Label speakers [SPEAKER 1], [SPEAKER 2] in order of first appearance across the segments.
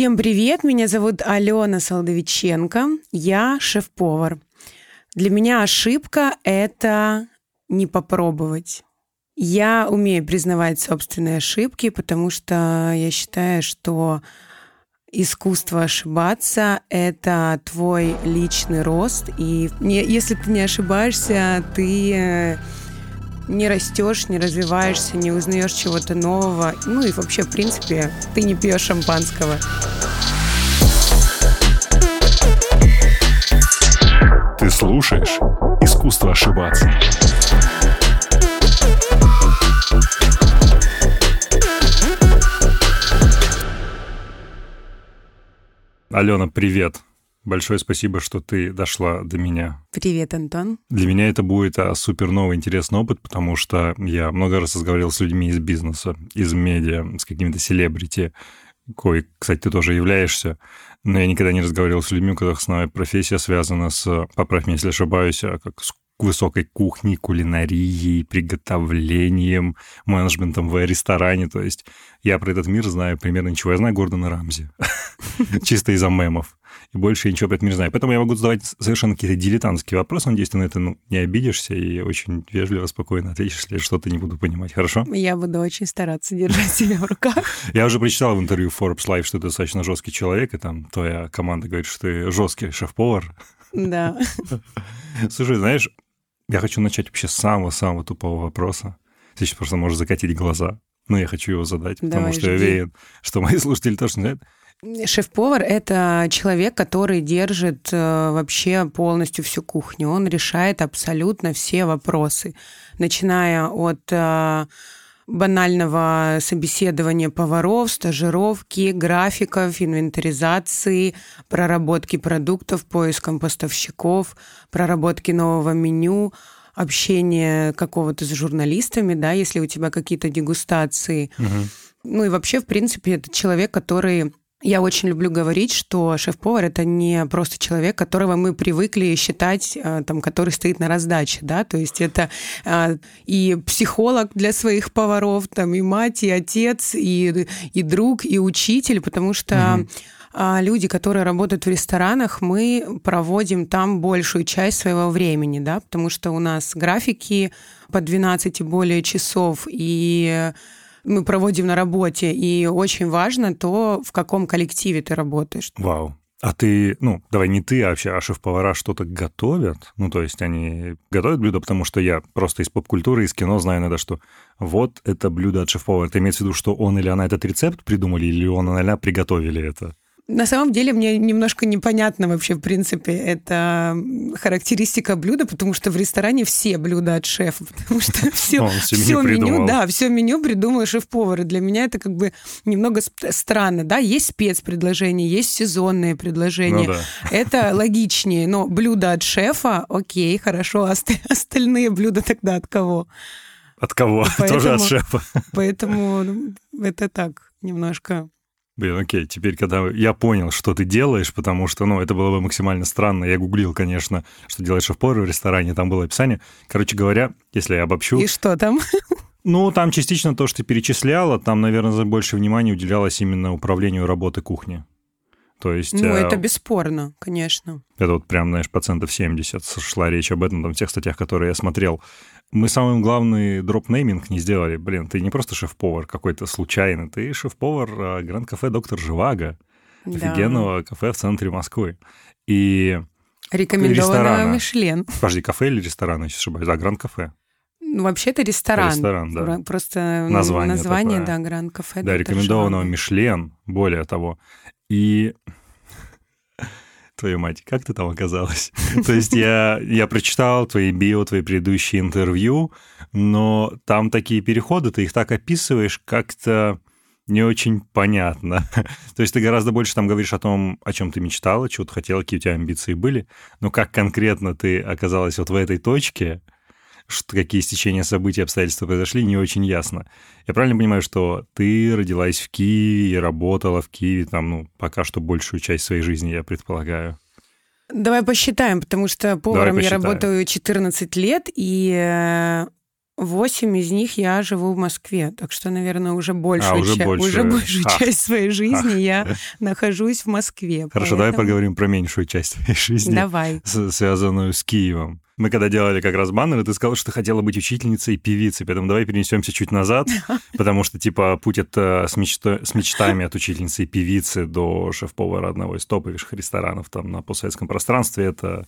[SPEAKER 1] Всем привет, меня зовут Алена Солдовиченко, я шеф-повар. Для меня ошибка — это не попробовать. Я умею признавать собственные ошибки, потому что я считаю, что искусство ошибаться — это твой личный рост. И если ты не ошибаешься, ты э, не растешь, не развиваешься, не узнаешь чего-то нового. Ну и вообще, в принципе, ты не пьешь шампанского.
[SPEAKER 2] Ты слушаешь «Искусство ошибаться». Алена, привет. Большое спасибо, что ты дошла до меня.
[SPEAKER 1] Привет, Антон.
[SPEAKER 2] Для меня это будет а, супер новый интересный опыт, потому что я много раз разговаривал с людьми из бизнеса, из медиа, с какими-то селебрити, кой, кстати, ты тоже являешься, но я никогда не разговаривал с людьми, у которых основная профессия связана с, поправь меня, если ошибаюсь, а как с высокой кухней, кулинарией, приготовлением, менеджментом в ресторане. То есть я про этот мир знаю примерно ничего. Я знаю Гордона Рамзи. Чисто из-за мемов и больше я ничего про это не знаю. Поэтому я могу задавать совершенно какие-то дилетантские вопросы. Надеюсь, ты на это ну, не обидишься и очень вежливо, спокойно ответишь, если что-то не буду понимать. Хорошо?
[SPEAKER 1] Я буду очень стараться держать себя в руках.
[SPEAKER 2] Я уже прочитал в интервью Forbes Life, что ты достаточно жесткий человек, и там твоя команда говорит, что ты жесткий шеф-повар.
[SPEAKER 1] Да.
[SPEAKER 2] Слушай, знаешь, я хочу начать вообще с самого-самого тупого вопроса. Ты сейчас просто можешь закатить глаза. Но я хочу его задать, потому Давай, что жди. я уверен, что мои слушатели тоже знают.
[SPEAKER 1] Шеф-повар — это человек, который держит э, вообще полностью всю кухню. Он решает абсолютно все вопросы, начиная от э, банального собеседования поваров, стажировки, графиков, инвентаризации, проработки продуктов, поиском поставщиков, проработки нового меню, общения какого-то с журналистами, да, если у тебя какие-то дегустации. Угу. Ну и вообще, в принципе, это человек, который я очень люблю говорить, что шеф-повар это не просто человек, которого мы привыкли считать, э, там, который стоит на раздаче, да, то есть это э, и психолог для своих поваров, там, и мать, и отец, и, и друг, и учитель, потому что угу. люди, которые работают в ресторанах, мы проводим там большую часть своего времени, да, потому что у нас графики по 12 и более часов, и мы проводим на работе, и очень важно то, в каком коллективе ты работаешь.
[SPEAKER 2] Вау. А ты, ну, давай не ты, а вообще, а шеф-повара что-то готовят? Ну, то есть они готовят блюдо, потому что я просто из поп-культуры, из кино знаю иногда, что вот это блюдо от шеф-повара. Это имеется в виду, что он или она этот рецепт придумали, или он или она приготовили это?
[SPEAKER 1] На самом деле мне немножко непонятно вообще, в принципе, это характеристика блюда, потому что в ресторане все блюда от шефа, потому что все, все, все меню, да, все меню придумал шеф-повар. И для меня это как бы немного странно, да, есть спецпредложения, есть сезонные предложения, ну, да. это логичнее, но блюдо от шефа, окей, хорошо, а остальные блюда тогда от кого?
[SPEAKER 2] От кого? Поэтому, Тоже от шефа.
[SPEAKER 1] Поэтому ну, это так немножко
[SPEAKER 2] Блин, окей, теперь, когда я понял, что ты делаешь, потому что, ну, это было бы максимально странно. Я гуглил, конечно, что делаешь шеф-повар в ресторане, там было описание. Короче говоря, если я обобщу...
[SPEAKER 1] И что там?
[SPEAKER 2] Ну, там частично то, что ты перечисляла, там, наверное, больше внимания уделялось именно управлению работы кухни. То есть...
[SPEAKER 1] Ну, э, это бесспорно, конечно.
[SPEAKER 2] Это вот прям, знаешь, процентов 70 шла речь об этом там, в тех статьях, которые я смотрел. Мы самый главный дроп-нейминг не сделали. Блин, ты не просто шеф-повар какой-то случайный, ты шеф-повар Гранд-кафе «Доктор Живаго», да. офигенного кафе в центре Москвы. И
[SPEAKER 1] Рекомендованного Мишлен.
[SPEAKER 2] Подожди, кафе или ресторан, я сейчас ошибаюсь? Да, Гранд-кафе.
[SPEAKER 1] Ну, вообще это ресторан.
[SPEAKER 2] Ресторан, да.
[SPEAKER 1] Просто название, название да, Гранд-кафе.
[SPEAKER 2] Да, рекомендованного Мишлен, более того. И твою мать, как ты там оказалась? То есть я, я прочитал твои био, твои предыдущие интервью, но там такие переходы, ты их так описываешь как-то не очень понятно. То есть ты гораздо больше там говоришь о том, о чем ты мечтала, чего ты хотела, какие у тебя амбиции были, но как конкретно ты оказалась вот в этой точке, что, какие стечения событий, обстоятельства произошли, не очень ясно. Я правильно понимаю, что ты родилась в Киеве и работала в Киеве там, ну, пока что большую часть своей жизни, я предполагаю?
[SPEAKER 1] Давай посчитаем, потому что поваром я работаю 14 лет, и э, восемь из них я живу в Москве, так что, наверное, уже большую,
[SPEAKER 2] А, уже
[SPEAKER 1] ча-
[SPEAKER 2] больше.
[SPEAKER 1] уже большую
[SPEAKER 2] Ах.
[SPEAKER 1] часть своей жизни
[SPEAKER 2] Ах.
[SPEAKER 1] я нахожусь в Москве.
[SPEAKER 2] Хорошо, давай
[SPEAKER 1] поэтому-
[SPEAKER 2] поговорим про меньшую часть твоей жизни,
[SPEAKER 1] Давай.
[SPEAKER 2] связанную с Киевом. Мы когда делали как раз баннеры, ты сказал, что ты хотела быть учительницей и певицей, поэтому давай перенесемся чуть назад, потому что, типа, путь это с, мечта- с мечтами от учительницы и певицы до шеф-повара одного из топовейших ресторанов там на постсоветском пространстве, это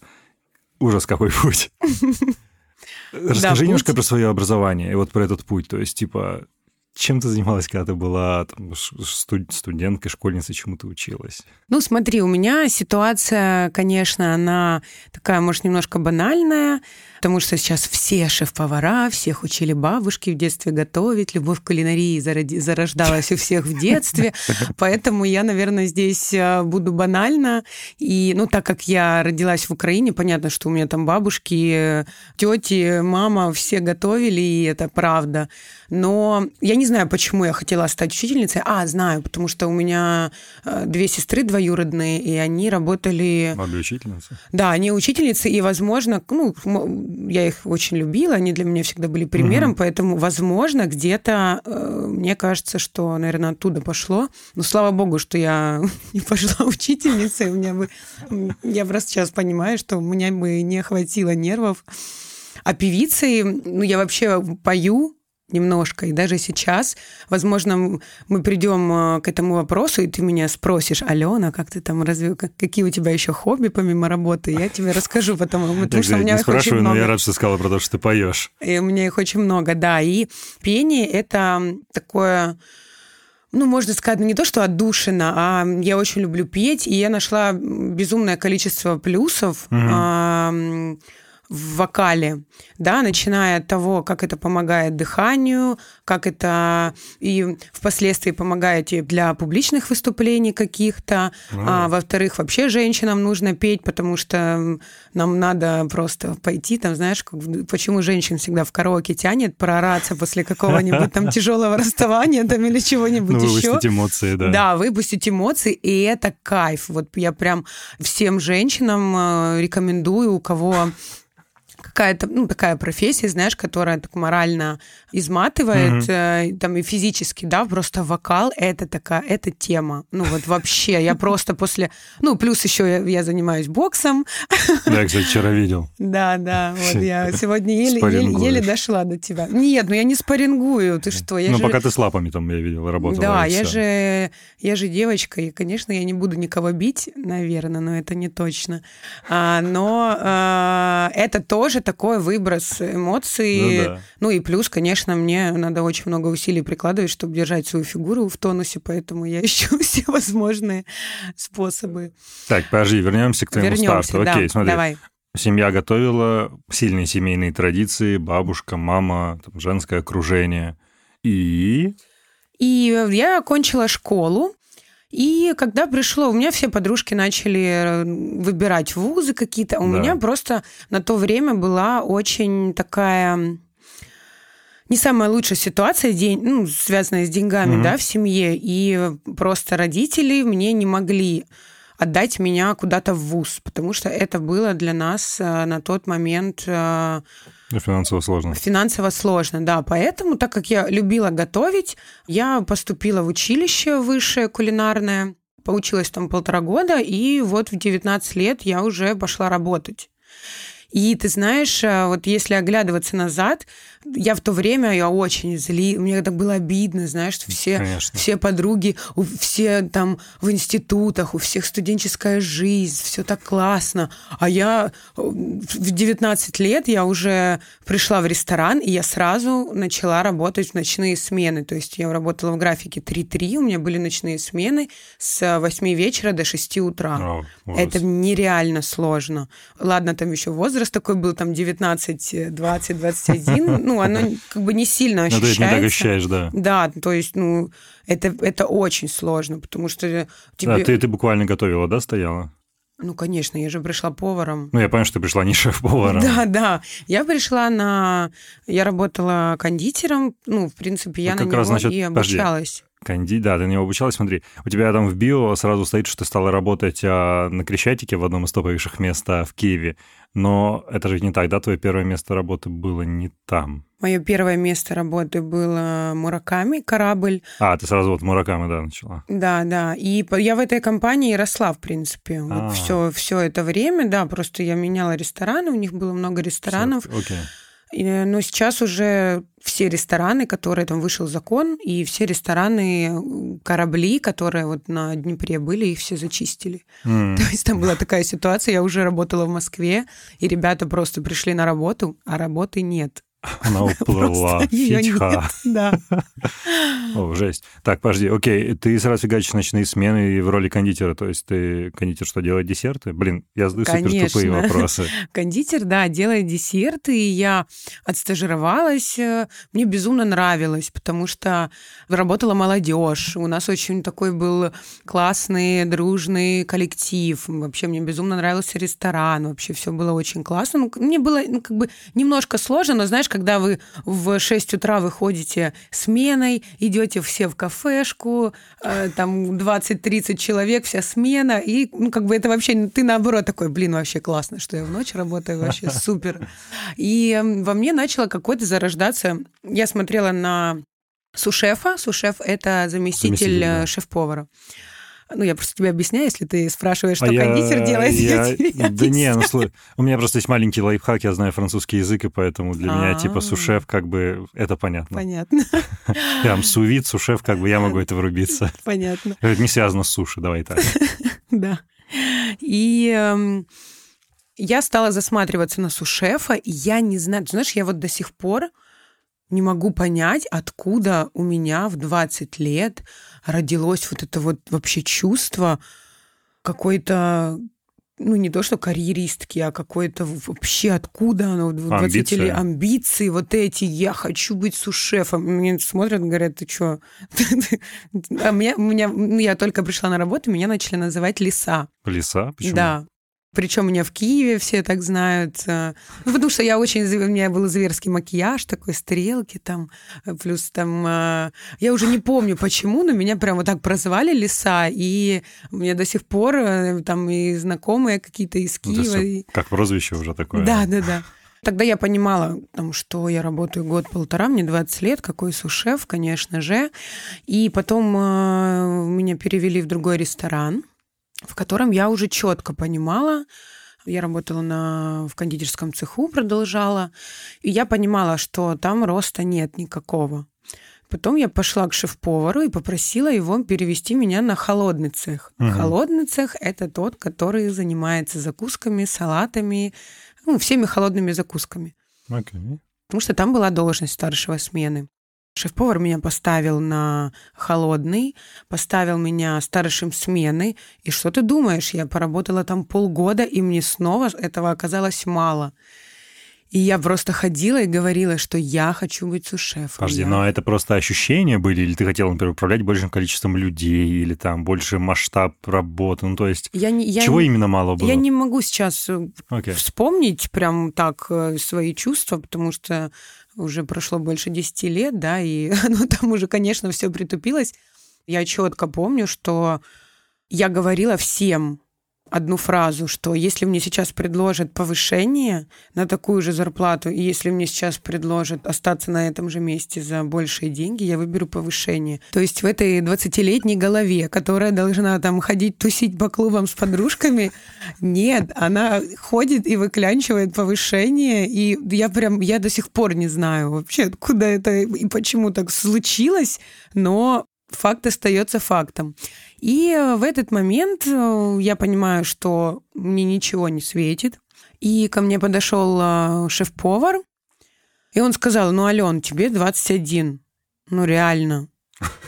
[SPEAKER 2] ужас какой путь. Расскажи
[SPEAKER 1] путь.
[SPEAKER 2] немножко про свое образование и вот про этот путь, то есть, типа, чем ты занималась, когда ты была там, студенткой, школьницей, чему ты училась?
[SPEAKER 1] Ну, смотри, у меня ситуация, конечно, она такая, может, немножко банальная, потому что сейчас все шеф-повара, всех учили бабушки в детстве готовить, любовь к кулинарии зарождалась у всех в детстве, поэтому я, наверное, здесь э, буду банально. И, ну, так как я родилась в Украине, понятно, что у меня там бабушки, тети, мама, все готовили, и это правда. Но я не знаю, почему я хотела стать учительницей. А, знаю, потому что у меня э, две сестры двоюродные, и они работали...
[SPEAKER 2] Обе учительницы?
[SPEAKER 1] Да, они учительницы, и, возможно, ну, я их очень любила, они для меня всегда были примером, поэтому, возможно, где-то, э, мне кажется, что, наверное, оттуда пошло. Но слава богу, что я не пошла учительницей, у меня бы... Я просто сейчас понимаю, что у меня бы не хватило нервов. А певицей, ну, я вообще пою, немножко. И даже сейчас, возможно, мы придем э, к этому вопросу, и ты меня спросишь, Алена, как ты там разве, как- какие у тебя еще хобби помимо работы? Я тебе расскажу потом, потому что у меня их очень
[SPEAKER 2] спрашиваю, но
[SPEAKER 1] много.
[SPEAKER 2] я рад, что сказала про то, что ты поешь.
[SPEAKER 1] И у меня их очень много, да. И пение — это такое ну, можно сказать, ну, не то, что отдушина, а я очень люблю петь, и я нашла безумное количество плюсов
[SPEAKER 2] Мгм.
[SPEAKER 1] а, в вокале, да, начиная от того, как это помогает дыханию, как это и впоследствии помогает и для публичных выступлений каких-то,
[SPEAKER 2] Ну,
[SPEAKER 1] а, во-вторых, вообще женщинам нужно петь, потому что нам надо просто пойти, там, знаешь, как почему женщин всегда в караоке тянет проораться после какого-нибудь там тяжелого расставания там или чего-нибудь
[SPEAKER 2] ну,
[SPEAKER 1] еще.
[SPEAKER 2] выпустить эмоции, да.
[SPEAKER 1] Да, выпустить эмоции, и это кайф. Вот я прям всем женщинам э, рекомендую, у кого какая-то, ну, такая профессия, знаешь, которая так морально изматывает,
[SPEAKER 2] Мгм.
[SPEAKER 1] э, там, и физически, да, просто вокал — это такая, это тема. Ну, вот вообще, я просто после... Ну, плюс еще я, я занимаюсь боксом,
[SPEAKER 2] Да, я, кстати, вчера видел.
[SPEAKER 1] да, да, вот я сегодня еле, еле, еле дошла до тебя. Нет, ну я не спарингую, ты что, я
[SPEAKER 2] ну,
[SPEAKER 1] же...
[SPEAKER 2] пока ты с лапами там, я видел, работала.
[SPEAKER 1] Да, я же, я же девочка, и, конечно, я не буду никого бить, наверное, но это не точно. А, но а, это тоже такой выброс эмоций.
[SPEAKER 2] Ну да.
[SPEAKER 1] Ну и плюс, конечно, мне надо очень много усилий прикладывать, чтобы держать свою фигуру в тонусе, поэтому я ищу все возможные способы.
[SPEAKER 2] Так, подожди, вернемся к твоему
[SPEAKER 1] Вернемся,
[SPEAKER 2] старту.
[SPEAKER 1] да,
[SPEAKER 2] Окей, смотри.
[SPEAKER 1] давай.
[SPEAKER 2] Семья готовила, сильные семейные традиции, бабушка, мама, там, женское окружение. И...
[SPEAKER 1] И я окончила школу, и когда пришло, у меня все подружки начали э, выбирать вузы какие-то, у
[SPEAKER 2] Да.
[SPEAKER 1] меня просто на то время была очень такая не самая лучшая ситуация, день, ну, связанная с деньгами,
[SPEAKER 2] Мгм.
[SPEAKER 1] да, в семье, и просто родители мне не могли отдать меня куда-то в вуз, потому что это было для нас э, на тот момент э,
[SPEAKER 2] финансово сложно.
[SPEAKER 1] Финансово сложно, да. Поэтому, так как я любила готовить, я поступила в училище высшее кулинарное, поучилась там полтора года, и вот в 19 лет я уже пошла работать. И ты знаешь, э, вот если оглядываться назад, я в то время, я очень зли, мне так было обидно, знаешь, что все,
[SPEAKER 2] Конечно.
[SPEAKER 1] все подруги, все там в институтах, у всех студенческая жизнь, все так классно. А я э, в 19 лет я уже пришла в ресторан, и я сразу начала работать в ночные смены. То есть я работала в графике 3-3, у меня были ночные смены с 8 вечера до 6 утра.
[SPEAKER 2] О, ужас.
[SPEAKER 1] Это нереально сложно. Ладно, там еще возраст такой был, там 19, 20, 21. Ну, оно как бы не сильно
[SPEAKER 2] Ну, ты
[SPEAKER 1] ощущается.
[SPEAKER 2] не так ощущаешь, да.
[SPEAKER 1] Да, то есть, ну, это, это очень сложно, потому что тебе...
[SPEAKER 2] Да, ты, ты буквально готовила, да, стояла?
[SPEAKER 1] Ну, конечно, я же пришла поваром.
[SPEAKER 2] Ну, я понял, что ты пришла не шеф-поваром.
[SPEAKER 1] Да, да. Я пришла на... Я работала кондитером. Ну, в принципе, я
[SPEAKER 2] Ну,
[SPEAKER 1] на него
[SPEAKER 2] раз, значит,
[SPEAKER 1] и
[SPEAKER 2] подожди.
[SPEAKER 1] обучалась.
[SPEAKER 2] Канди, да, ты на него обучалась, смотри. У тебя там в био сразу стоит, что ты стала работать а, на Крещатике в одном из топовейших мест а, в Киеве. Но это же не так, да? Твое первое место работы было не там.
[SPEAKER 1] Мое первое место работы было Мураками, корабль.
[SPEAKER 2] А, ты сразу вот Мураками, да, начала.
[SPEAKER 1] Да, да. И я в этой компании росла, в принципе. Вот все, все это время, да, просто я меняла рестораны, у них было много ресторанов. Все, окей. Но сейчас уже все рестораны, которые там вышел закон, и все рестораны, корабли, которые вот на Днепре были, их все зачистили. Mm. То есть там была такая ситуация, я уже работала в Москве, и ребята просто пришли на работу, а работы нет.
[SPEAKER 2] Она уплыла. Фичха.
[SPEAKER 1] Да.
[SPEAKER 2] О, жесть. Так, подожди, окей, ты сразу фигачишь ночные смены в роли кондитера, то есть ты кондитер что, делает десерты? Блин, я задаю супер тупые вопросы.
[SPEAKER 1] Кондитер, да, делает десерты, и я отстажировалась, э, мне безумно нравилось, потому что работала молодежь, у нас очень такой был классный, дружный коллектив, вообще мне безумно нравился ресторан, вообще все было очень классно. Ну, мне было ну, как бы немножко сложно, но знаешь, когда вы в 6 утра выходите сменой, идете все в кафешку, э, там 20-30 человек, вся смена, и ну, как бы это вообще, ты наоборот такой, блин, вообще классно, что я в ночь работаю, вообще супер. И во мне начало какое-то зарождаться, я смотрела на сушефа, сушеф – это заместитель, заместитель да. шеф-повара. Ну, я просто тебе объясняю, если ты спрашиваешь, что а кондитер я, делает. Я,
[SPEAKER 2] я да не, ну, слушай, у меня просто есть маленький лайфхак, я знаю французский язык, и поэтому для меня типа а. сушеф как бы это понятно.
[SPEAKER 1] Понятно.
[SPEAKER 2] Там сувит, сушеф, как бы я могу это врубиться.
[SPEAKER 1] Понятно.
[SPEAKER 2] Это не связано с суши, давай так.
[SPEAKER 1] Да. И эм, я стала засматриваться на сушефа, и я не знаю, знаешь, я вот до сих пор не могу понять, откуда у меня в 20 лет родилось вот это вот вообще чувство какой-то ну, не то, что карьеристки, а какое-то вообще откуда оно, 20 амбиции. амбиции вот эти, я хочу быть сушефом. Мне смотрят, говорят, ты что? А меня, меня, ну, я только пришла на работу, меня начали называть лиса.
[SPEAKER 2] Лиса? Почему?
[SPEAKER 1] Да. Причем меня в Киеве все так знают. Э, ну, потому что я очень... У меня был зверский макияж, такой стрелки там, э, плюс там... Э, я уже не помню, почему, но меня прям вот так прозвали Лиса, и у меня до сих пор там и знакомые какие-то из ну, Киева. Ну,
[SPEAKER 2] как прозвище уже такое.
[SPEAKER 1] Да, да, да. Тогда я понимала, там, что я работаю год-полтора, мне 20 лет, какой сушеф, конечно же. И потом э, меня перевели в другой ресторан, в котором я уже четко понимала, я работала на, в кондитерском цеху, продолжала, и я понимала, что там роста нет никакого. Потом я пошла к шеф-повару и попросила его перевести меня на холодный цех. Угу. Холодный цех – это тот, который занимается закусками, салатами, ну, всеми холодными закусками.
[SPEAKER 2] Okay.
[SPEAKER 1] Потому что там была должность старшего смены. Шеф-повар меня поставил на холодный, поставил меня старшим смены. И что ты думаешь, я поработала там полгода, и мне снова этого оказалось мало. И я просто ходила и говорила, что я хочу быть сушефом.
[SPEAKER 2] Подожди,
[SPEAKER 1] я...
[SPEAKER 2] но это просто ощущения были? Или ты хотела, например, управлять большим количеством людей? Или там больше масштаб работы? Ну, то есть, я не, я чего не, именно мало было?
[SPEAKER 1] Я не могу сейчас okay. Э, вспомнить прям так э, свои чувства, потому что уже прошло больше 10 лет, да, и ну, там уже, конечно, все притупилось. Я четко помню, что я говорила всем одну фразу, что если мне сейчас предложат повышение на такую же зарплату, и если мне сейчас предложат остаться на этом же месте за большие деньги, я выберу повышение. То есть в этой 20-летней голове, которая должна там ходить тусить по клубам с подружками, нет, она ходит и выклянчивает повышение, и я прям, я до сих пор не знаю вообще, откуда это и почему так случилось, но факт остается фактом. И э, в этот момент э, я понимаю, что мне ничего не светит. И ко мне подошел э, шеф-повар, и он сказал, ну, Ален, тебе 21. Ну, реально.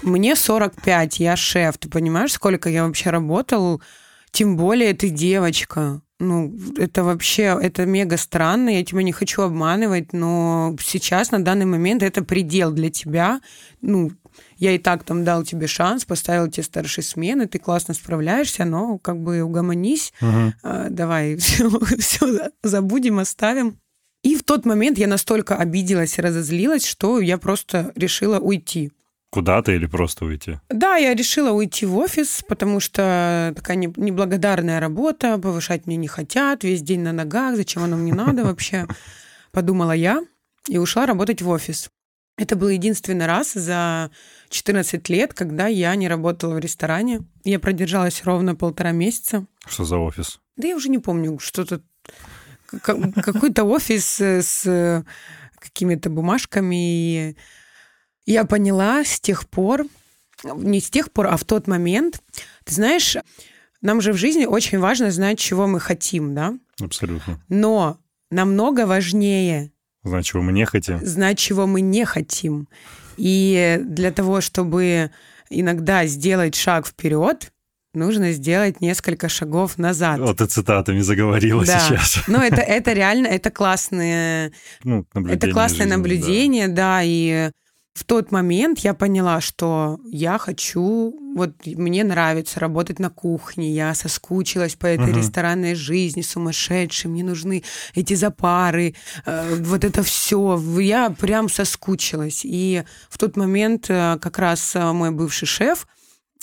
[SPEAKER 1] Мне 45, я шеф. Ты понимаешь, сколько я вообще работал? Тем более ты девочка. Ну, это вообще, это мега странно, я тебя не хочу обманывать, но сейчас, на данный момент, это предел для тебя. Ну, я и так там дал тебе шанс, поставил тебе старшей смены, ты классно справляешься, но как бы угомонись, угу. а, давай все, все забудем, оставим. И в тот момент я настолько обиделась и разозлилась, что я просто решила уйти.
[SPEAKER 2] Куда-то или просто уйти?
[SPEAKER 1] Да, я решила уйти в офис, потому что такая неблагодарная работа, повышать мне не хотят, весь день на ногах, зачем оно мне надо вообще, подумала я и ушла работать в офис. Это был единственный раз за 14 лет, когда я не работала в ресторане. Я продержалась ровно полтора месяца.
[SPEAKER 2] Что за офис?
[SPEAKER 1] Да я уже не помню, что-то... Какой-то офис с какими-то бумажками. Я поняла с тех пор, не с тех пор, а в тот момент, ты знаешь, нам же в жизни очень важно знать, чего мы хотим, да?
[SPEAKER 2] Абсолютно.
[SPEAKER 1] Но намного важнее
[SPEAKER 2] Знать, чего мы не хотим.
[SPEAKER 1] Знать, чего мы не хотим. И для того, чтобы иногда сделать шаг вперед, нужно сделать несколько шагов назад.
[SPEAKER 2] Вот ты цитатами заговорила да. сейчас.
[SPEAKER 1] Ну, это, это реально, это классное, ну, это классное жизни, наблюдение, да. да, и в тот момент я поняла, что я хочу, вот мне нравится работать на кухне, я соскучилась по этой uh-huh. ресторанной жизни сумасшедшей, мне нужны эти запары, э, вот это все, я прям соскучилась. И в тот момент э, как раз э, мой бывший шеф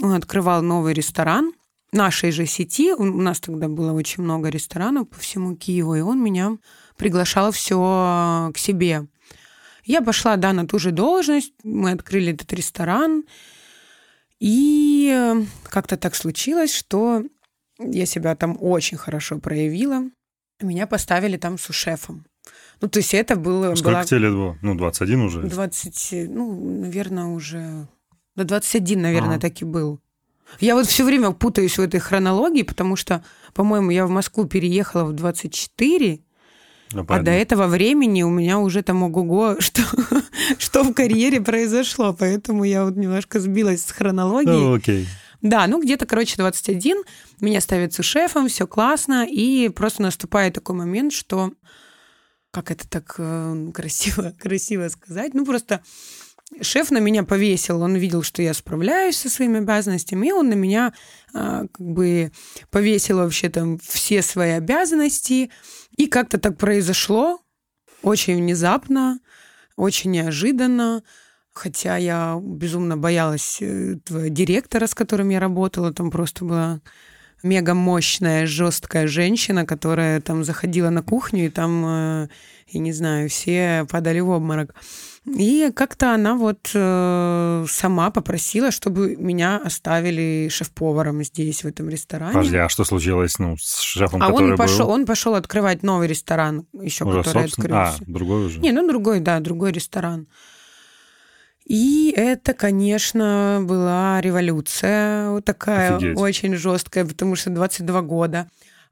[SPEAKER 1] он открывал новый ресторан нашей же сети, у нас тогда было очень много ресторанов по всему Киеву, и он меня приглашал все к себе я пошла, да, на ту же должность, мы открыли этот ресторан, и как-то так случилось, что я себя там очень хорошо проявила. Меня поставили там с шефом. Ну, то есть это было...
[SPEAKER 2] Сколько была... тебе лет было? Ну, 21 уже?
[SPEAKER 1] 20, ну, наверное, уже... Да, 21, наверное, ага. так и был. Я вот все время путаюсь в этой хронологии, потому что, по-моему, я в Москву переехала в 24, ну, а до этого времени у меня уже там ого-го, что, что в карьере произошло. Поэтому я вот немножко сбилась с хронологией.
[SPEAKER 2] Ну, окей.
[SPEAKER 1] Да, ну где-то, короче, 21, меня ставят шефом, все классно, и просто наступает такой момент, что как это так э, красиво, красиво сказать, ну просто шеф на меня повесил, он видел, что я справляюсь со своими обязанностями, и он на меня э, как бы повесил вообще там все свои обязанности, и как-то так произошло, очень внезапно, очень неожиданно. Хотя я безумно боялась э, директора, с которым я работала. Там просто была мега мощная, жесткая женщина, которая там заходила на кухню, и там, э, я не знаю, все падали в обморок. И как-то она вот э, сама попросила, чтобы меня оставили шеф-поваром здесь, в этом ресторане.
[SPEAKER 2] Подожди, а что случилось ну, с шефом,
[SPEAKER 1] а
[SPEAKER 2] который
[SPEAKER 1] он пошел,
[SPEAKER 2] был?
[SPEAKER 1] он пошел открывать новый ресторан, еще уже который открылся.
[SPEAKER 2] А, другой уже?
[SPEAKER 1] Не, ну другой, да, другой ресторан. И это, конечно, была революция вот такая
[SPEAKER 2] Офигеть.
[SPEAKER 1] очень жесткая, потому что 22 года.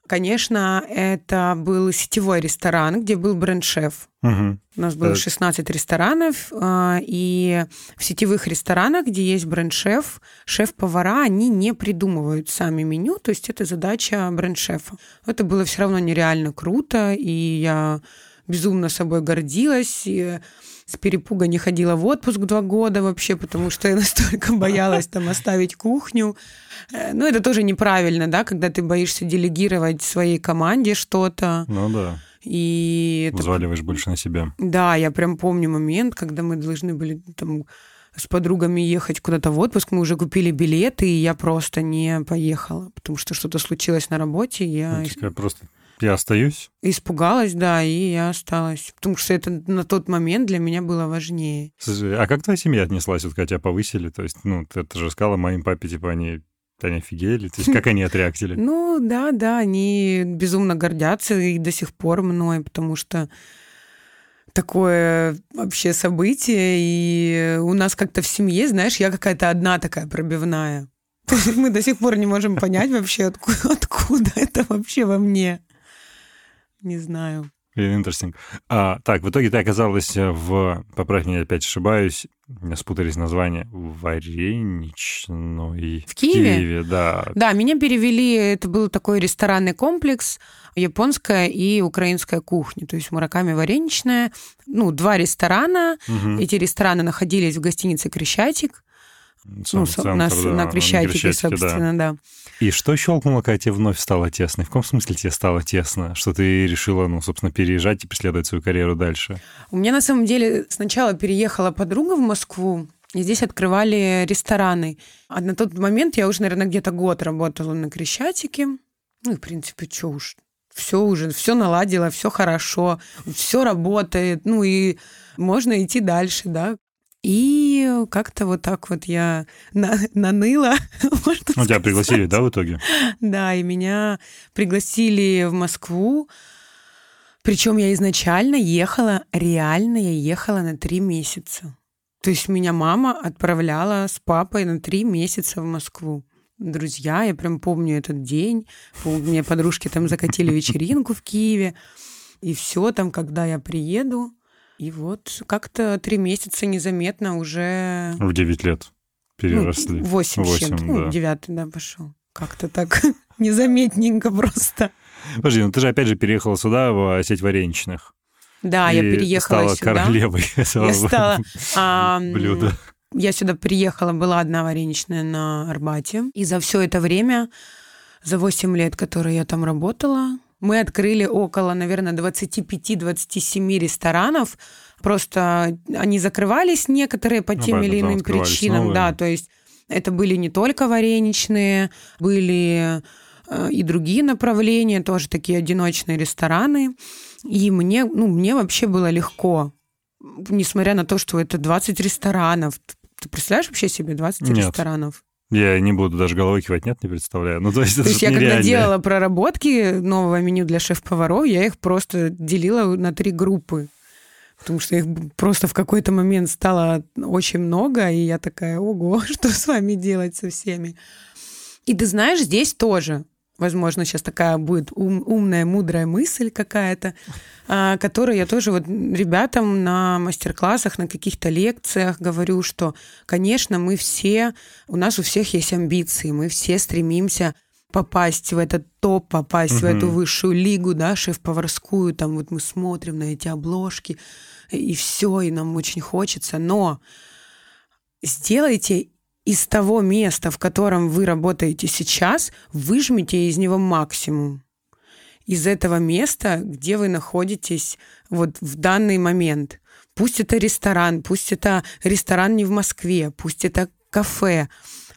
[SPEAKER 1] Конечно, это был сетевой ресторан, где был бренд-шеф.
[SPEAKER 2] Угу.
[SPEAKER 1] У нас было 16 ресторанов, а, и в сетевых ресторанах, где есть бренд-шеф, шеф-повара, они не придумывают сами меню, то есть это задача бренд-шефа. Это было все равно нереально круто, и я безумно собой гордилась. И с перепуга не ходила в отпуск два года вообще, потому что я настолько боялась там оставить кухню. Э, ну, это тоже неправильно, да, когда ты боишься делегировать своей команде что-то.
[SPEAKER 2] Ну да.
[SPEAKER 1] И
[SPEAKER 2] Взваливаешь это... больше на себя.
[SPEAKER 1] Да, я прям помню момент, когда мы должны были там с подругами ехать куда-то в отпуск, мы уже купили билеты, и я просто не поехала, потому что что-то случилось на работе. Я...
[SPEAKER 2] Ну, просто я остаюсь?
[SPEAKER 1] Испугалась, да, и я осталась. Потому что это на тот момент для меня было важнее.
[SPEAKER 2] Слушай, а как твоя семья отнеслась, вот когда тебя повысили? То есть, ну, ты, ты же сказала моим папе, типа, они они офигели? То есть как они отреактили?
[SPEAKER 1] Ну, да, да, они безумно гордятся и до сих пор мной, потому что такое вообще событие, и у нас как-то в семье, знаешь, я какая-то одна такая пробивная. Мы до сих пор не можем понять вообще, откуда, откуда это вообще во мне. Не знаю.
[SPEAKER 2] Interesting. А, так, в итоге ты оказалась в, поправь меня, опять ошибаюсь, спутались названия, Вареничной.
[SPEAKER 1] В Киеве?
[SPEAKER 2] Киеве, да.
[SPEAKER 1] Да, меня перевели, это был такой ресторанный комплекс, японская и украинская кухня, то есть Мураками Вареничная. Ну, два ресторана. Угу. Эти рестораны находились в гостинице «Крещатик». Сам ну, центр, на, да, на Крещатике, Крещатике, собственно, да. да.
[SPEAKER 2] И что щелкнуло, когда тебе вновь стало тесно? И в каком смысле тебе стало тесно? Что ты решила, ну, собственно, переезжать и преследовать свою карьеру дальше?
[SPEAKER 1] У меня, на самом деле, сначала переехала подруга в Москву, И здесь открывали рестораны. А на тот момент я уже, наверное, где-то год работала на Крещатике. Ну, и, в принципе, что уж, все уже, все наладило, все хорошо, все работает, ну и можно идти дальше, да. И как-то вот так вот я на, наныла.
[SPEAKER 2] Ну, тебя пригласили, да, в итоге?
[SPEAKER 1] Да, и меня пригласили в Москву. Причем я изначально ехала, реально я ехала на три месяца. То есть меня мама отправляла с папой на три месяца в Москву. Друзья, я прям помню этот день. Мне подружки там закатили вечеринку в Киеве. И все там, когда я приеду. И вот как-то три месяца незаметно уже...
[SPEAKER 2] В девять лет переросли.
[SPEAKER 1] Ну, восемь с чем-то. Ну, да. Ну, девятый, да, пошел. Как-то так незаметненько просто.
[SPEAKER 2] Подожди, ну ты же опять же переехала сюда, в сеть вареничных.
[SPEAKER 1] Да, я переехала
[SPEAKER 2] стала сюда. королевой этого я
[SPEAKER 1] стала,
[SPEAKER 2] а, блюда.
[SPEAKER 1] Я сюда приехала, была одна вареничная на Арбате. И за все это время, за 8 лет, которые я там работала, мы открыли около, наверное, 25-27 ресторанов. Просто они закрывались некоторые по ну, тем или иным причинам. Новые. Да, то есть это были не только вареничные, были э, и другие направления, тоже такие одиночные рестораны. И мне, ну, мне вообще было легко, несмотря на то, что это 20 ресторанов. Ты представляешь вообще себе 20 Нет. ресторанов?
[SPEAKER 2] Я не буду даже головой кивать, нет, не представляю. Ну, то есть,
[SPEAKER 1] то
[SPEAKER 2] есть
[SPEAKER 1] я когда делала проработки нового меню для шеф-поваров, я их просто делила на три группы. Потому что их просто в какой-то момент стало очень много, и я такая, ого, что с вами делать со всеми? И ты знаешь, здесь тоже возможно, сейчас такая будет ум, умная, мудрая мысль какая-то, а, которую я тоже вот ребятам на мастер-классах, на каких-то лекциях говорю, что, конечно, мы все, у нас у всех есть амбиции, мы все стремимся попасть в этот топ, попасть угу. в эту высшую лигу, да, шеф-поварскую, там вот мы смотрим на эти обложки, и все, и нам очень хочется, но сделайте из того места, в котором вы работаете сейчас, выжмите из него максимум. Из этого места, где вы находитесь вот в данный момент. Пусть это ресторан, пусть это ресторан не в Москве, пусть это кафе,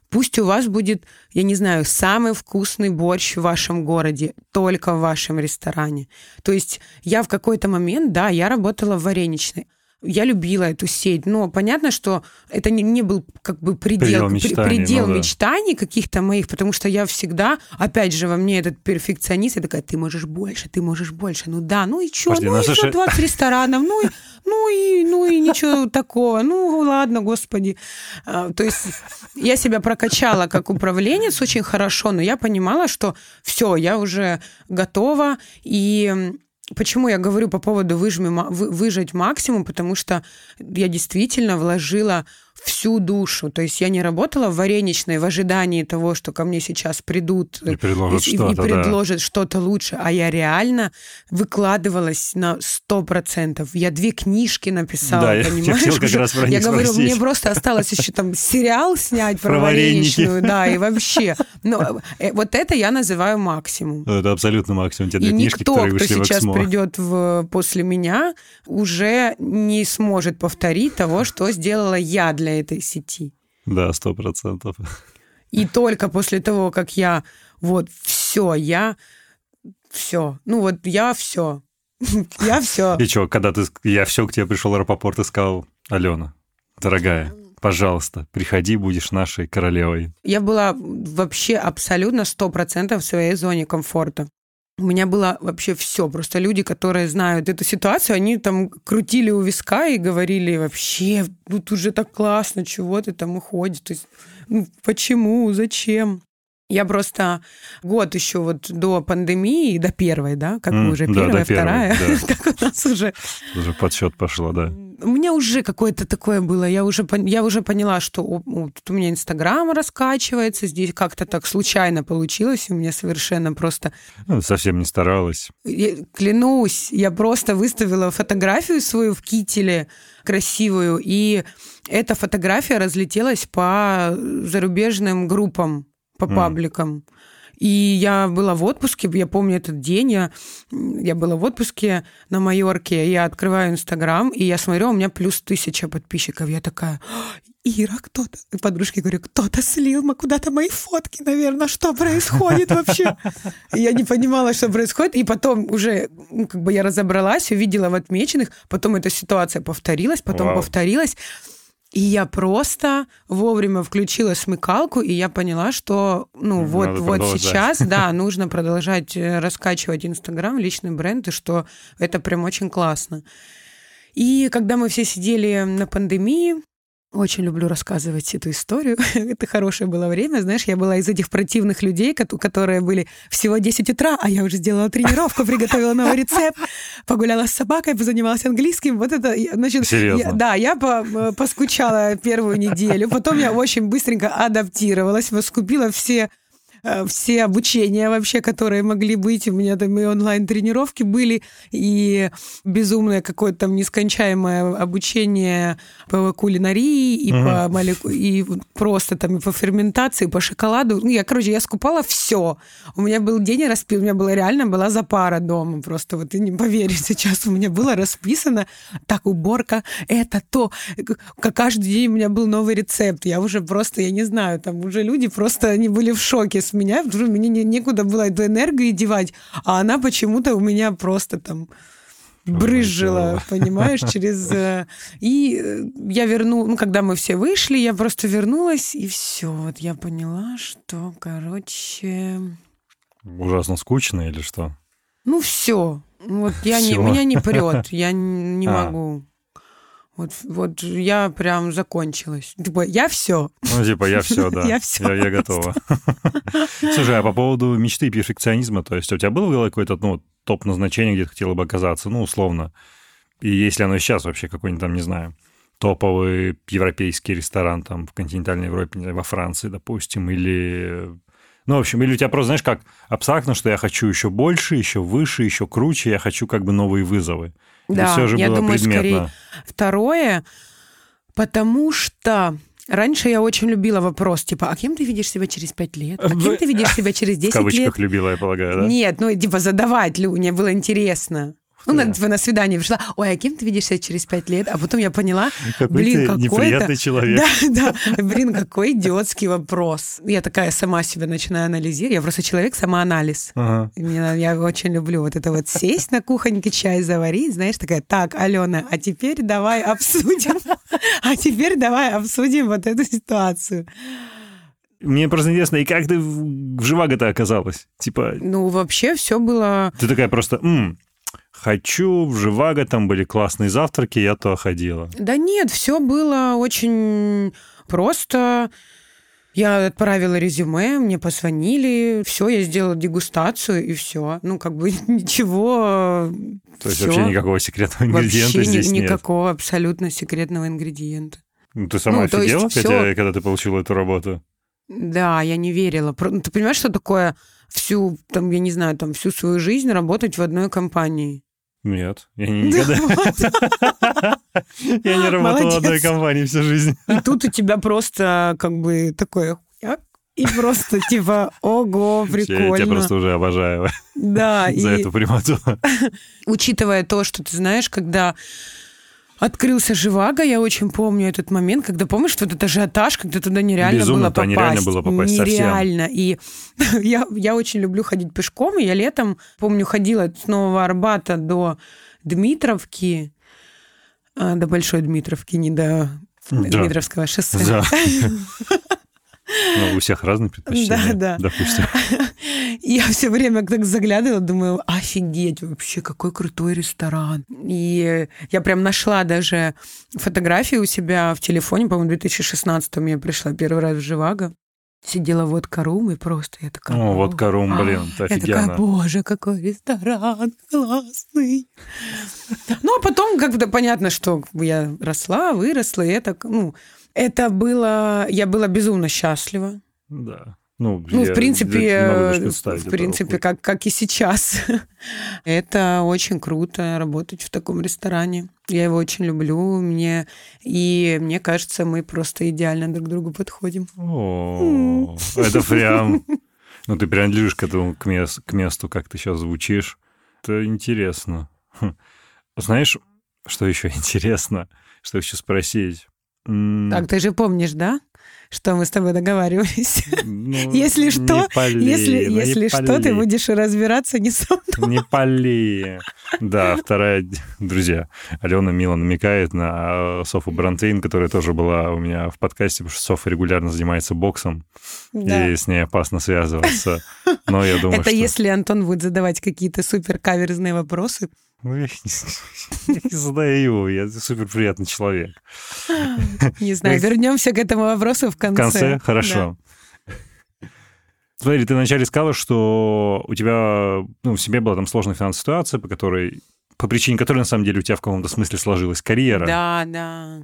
[SPEAKER 1] Пусть у вас будет, я не знаю, самый вкусный борщ в вашем городе, только в вашем ресторане. То есть я в какой-то момент, да, я работала в вареничной. Я любила эту сеть, но понятно, что это не, не был как бы предел,
[SPEAKER 2] предел мечтаний,
[SPEAKER 1] предел
[SPEAKER 2] ну,
[SPEAKER 1] мечтаний каких-то моих, потому что я всегда, опять же, во мне этот перфекционист, я такая, ты можешь больше, ты можешь больше. Ну да, ну и что, Подожди, ну, ну и слушай... 20 ресторанов, ну и, ну и, ну и ничего такого, ну ладно, господи. А, то есть я себя прокачала как управленец очень хорошо, но я понимала, что все, я уже готова, и Почему я говорю по поводу выжми, выжать максимум? Потому что я действительно вложила всю душу. То есть я не работала в вареничной в ожидании того, что ко мне сейчас придут
[SPEAKER 2] и предложат, и, что-то,
[SPEAKER 1] и предложат да. что-то лучше, а я реально выкладывалась на сто процентов. Я две книжки написала,
[SPEAKER 2] да,
[SPEAKER 1] понимаешь?
[SPEAKER 2] Я, как раз про
[SPEAKER 1] я говорю, спросить. мне просто осталось еще там сериал снять про, про вареничную, да, и вообще. Но э, вот это я называю максимум.
[SPEAKER 2] Это абсолютно максимум. Те
[SPEAKER 1] и
[SPEAKER 2] книжки,
[SPEAKER 1] никто, кто сейчас придет в, после меня, уже не сможет повторить того, что сделала я для этой сети.
[SPEAKER 2] Да, сто процентов.
[SPEAKER 1] И только после того, как я вот все, я все, ну вот я все, я все.
[SPEAKER 2] И что, когда ты, я все к тебе пришел Рапопорт и сказал, Алена, дорогая, пожалуйста, приходи, будешь нашей королевой.
[SPEAKER 1] Я была вообще абсолютно сто процентов в своей зоне комфорта. У меня было вообще все. Просто люди, которые знают эту ситуацию, они там крутили у виска и говорили вообще, тут уже так классно, чего ты там уходишь. То есть, ну, почему, зачем? Я просто год еще вот до пандемии, до первой, да, как mm, уже первая, да, вторая, первой, да. как у нас уже...
[SPEAKER 2] Уже подсчет пошла, да.
[SPEAKER 1] У меня уже какое-то такое было, я уже, я уже поняла, что тут у меня Инстаграм раскачивается, здесь как-то так случайно получилось, у меня совершенно просто...
[SPEAKER 2] Ну, совсем не старалась.
[SPEAKER 1] Я, клянусь, я просто выставила фотографию свою в кителе красивую, и эта фотография разлетелась по зарубежным группам по mm. пабликам. И я была в отпуске, я помню этот день, я, я была в отпуске на Майорке, я открываю Инстаграм, и я смотрю, у меня плюс тысяча подписчиков. Я такая, Ира, кто-то, подружки говорю, кто-то слил мы куда-то мои фотки, наверное, что происходит вообще? Я не понимала, что происходит, и потом уже, ну, как бы я разобралась, увидела в отмеченных, потом эта ситуация повторилась, потом Вау. повторилась, и я просто вовремя включила смыкалку, и я поняла, что ну вот, вот сейчас, да, нужно продолжать э, раскачивать Инстаграм, личный бренд, и что это прям очень классно. И когда мы все сидели на пандемии, очень люблю рассказывать эту историю. Это хорошее было время. Знаешь, я была из этих противных людей, которые были всего 10 утра, а я уже сделала тренировку, приготовила новый рецепт, погуляла с собакой, позанималась английским. Вот это, значит...
[SPEAKER 2] Серьезно?
[SPEAKER 1] Я, да, я по, э, поскучала первую неделю. Потом я очень быстренько адаптировалась, скупила все все обучения вообще, которые могли быть. У меня там и онлайн-тренировки были, и безумное какое-то там нескончаемое обучение по кулинарии, и, угу. по молеку... и просто там и по ферментации, и по шоколаду. Ну, я, короче, я скупала все. У меня был день расписан, у меня была реально была запара дома. Просто вот ты не поверишь, сейчас у меня было расписано так, уборка, это то. Как каждый день у меня был новый рецепт. Я уже просто, я не знаю, там уже люди просто, они были в шоке с меня, потому что мне некуда было эту энергию девать, а она почему-то у меня просто там брызжила, понимаешь, через... Э, и э, я верну, ну, когда мы все вышли, я просто вернулась, и все. Вот я поняла, что, короче...
[SPEAKER 2] Ужасно скучно или что?
[SPEAKER 1] Ну, все. Вот я все. не, меня не прет, я не а. могу. Вот, вот я прям закончилась. Типа, я все.
[SPEAKER 2] Ну, типа, я все, да.
[SPEAKER 1] я все.
[SPEAKER 2] Я, я готова. Слушай, а по поводу мечты и перфекционизма, то есть у тебя было в голове какое-то ну, топ назначение, где ты хотела бы оказаться, ну, условно? И если оно сейчас вообще какой-нибудь там, не знаю, топовый европейский ресторан там в континентальной Европе, не знаю, во Франции, допустим, или... Ну, в общем, или у тебя просто, знаешь, как абстрактно, что я хочу еще больше, еще выше, еще круче, я хочу как бы новые вызовы.
[SPEAKER 1] Да, все же я было думаю, предметно? скорее второе, потому что Раньше я очень любила вопрос, типа, а кем ты видишь себя через пять лет? А кем ты видишь себя через 10 лет? В
[SPEAKER 2] кавычках любила, я полагаю, да?
[SPEAKER 1] Нет, ну, типа, задавать, мне было интересно. Ну, на, типа, на свидание пришла, ой, а кем ты видишься через пять лет? А потом я поняла,
[SPEAKER 2] какой
[SPEAKER 1] блин, какой
[SPEAKER 2] неприятный человек.
[SPEAKER 1] Да, да, блин, какой идиотский вопрос. Я такая сама себя начинаю анализировать. Я просто человек самоанализ. Ага. Меня, я очень люблю вот это вот сесть на кухоньке, чай заварить, знаешь, такая, так, Алена, а теперь давай обсудим, а теперь давай обсудим вот эту ситуацию.
[SPEAKER 2] Мне просто интересно, и как ты в Живаго-то оказалась? Типа...
[SPEAKER 1] Ну, вообще все было...
[SPEAKER 2] Ты такая просто, М, хочу, в Живаго там были классные завтраки, я то ходила.
[SPEAKER 1] Да нет, все было очень просто. Я отправила резюме, мне позвонили, все, я сделала дегустацию и все. Ну, как бы ничего.
[SPEAKER 2] То есть всё. вообще никакого секретного ингредиента вообще здесь
[SPEAKER 1] ни, нет? никакого абсолютно секретного ингредиента.
[SPEAKER 2] Ну, ты сама ну, офигела, хотя, всё... когда ты получила эту работу?
[SPEAKER 1] Да, я не верила. Ну, ты понимаешь, что такое всю, там, я не знаю, там, всю свою жизнь работать в одной компании?
[SPEAKER 2] Нет, я не никогда. Я не работал в одной компании всю жизнь.
[SPEAKER 1] И тут у тебя просто как бы такое и просто типа, ого, прикольно.
[SPEAKER 2] Я тебя просто уже обожаю.
[SPEAKER 1] Да.
[SPEAKER 2] За эту прямоту.
[SPEAKER 1] Учитывая то, что ты знаешь, когда открылся Живаго, я очень помню этот момент, когда, помнишь, вот этот ажиотаж, когда туда нереально Безумно, было попасть. нереально
[SPEAKER 2] было попасть
[SPEAKER 1] Нереально. Совсем. И я, я очень люблю ходить пешком, и я летом, помню, ходила с Нового Арбата до Дмитровки, а, до Большой Дмитровки, не до да. Дмитровского шоссе. Да.
[SPEAKER 2] Ну, у всех разные предпочтения, да, да. допустим.
[SPEAKER 1] Я все время так заглядывала, думаю, офигеть, вообще какой крутой ресторан. И я прям нашла даже фотографии у себя в телефоне, по-моему, в 2016 я пришла первый раз в Живаго. Сидела водка рум, и просто я такая...
[SPEAKER 2] О, водка рум, блин, это офигенно. Я такая,
[SPEAKER 1] боже, какой ресторан классный. Ну, а потом как-то понятно, что я росла, выросла, и это, ну, это было... Я была безумно счастлива.
[SPEAKER 2] Да. Ну,
[SPEAKER 1] ну я, в принципе, в принципе, как, как и сейчас. Это очень круто работать в таком ресторане. Я его очень люблю. Мне и мне кажется, мы просто идеально друг к другу подходим.
[SPEAKER 2] О, это прям. Ну, ты принадлежишь к этому к, мест, к месту, как ты сейчас звучишь. Это интересно. Знаешь, что еще интересно? Что хочу спросить?
[SPEAKER 1] Так, ты же помнишь, да? что мы с тобой договаривались. Ну, если что, если, ну, если что, ты будешь разбираться не со
[SPEAKER 2] мной. Не пали. Да, вторая, друзья, Алена мило намекает на э, Софу Бронтейн, которая тоже была у меня в подкасте, потому что Софа регулярно занимается боксом, да. и с ней опасно связываться. Но я думаю,
[SPEAKER 1] Это
[SPEAKER 2] что...
[SPEAKER 1] если Антон будет задавать какие-то супер каверзные вопросы,
[SPEAKER 2] ну, я не, не задаю, я супер приятный человек.
[SPEAKER 1] Не знаю, вернемся к этому вопросу в конце.
[SPEAKER 2] В конце? Хорошо. Да. Смотри, ты вначале сказала, что у тебя, ну, в себе была там сложная финансовая ситуация, по которой, по причине которой, на самом деле, у тебя в каком-то смысле сложилась карьера.
[SPEAKER 1] Да, да.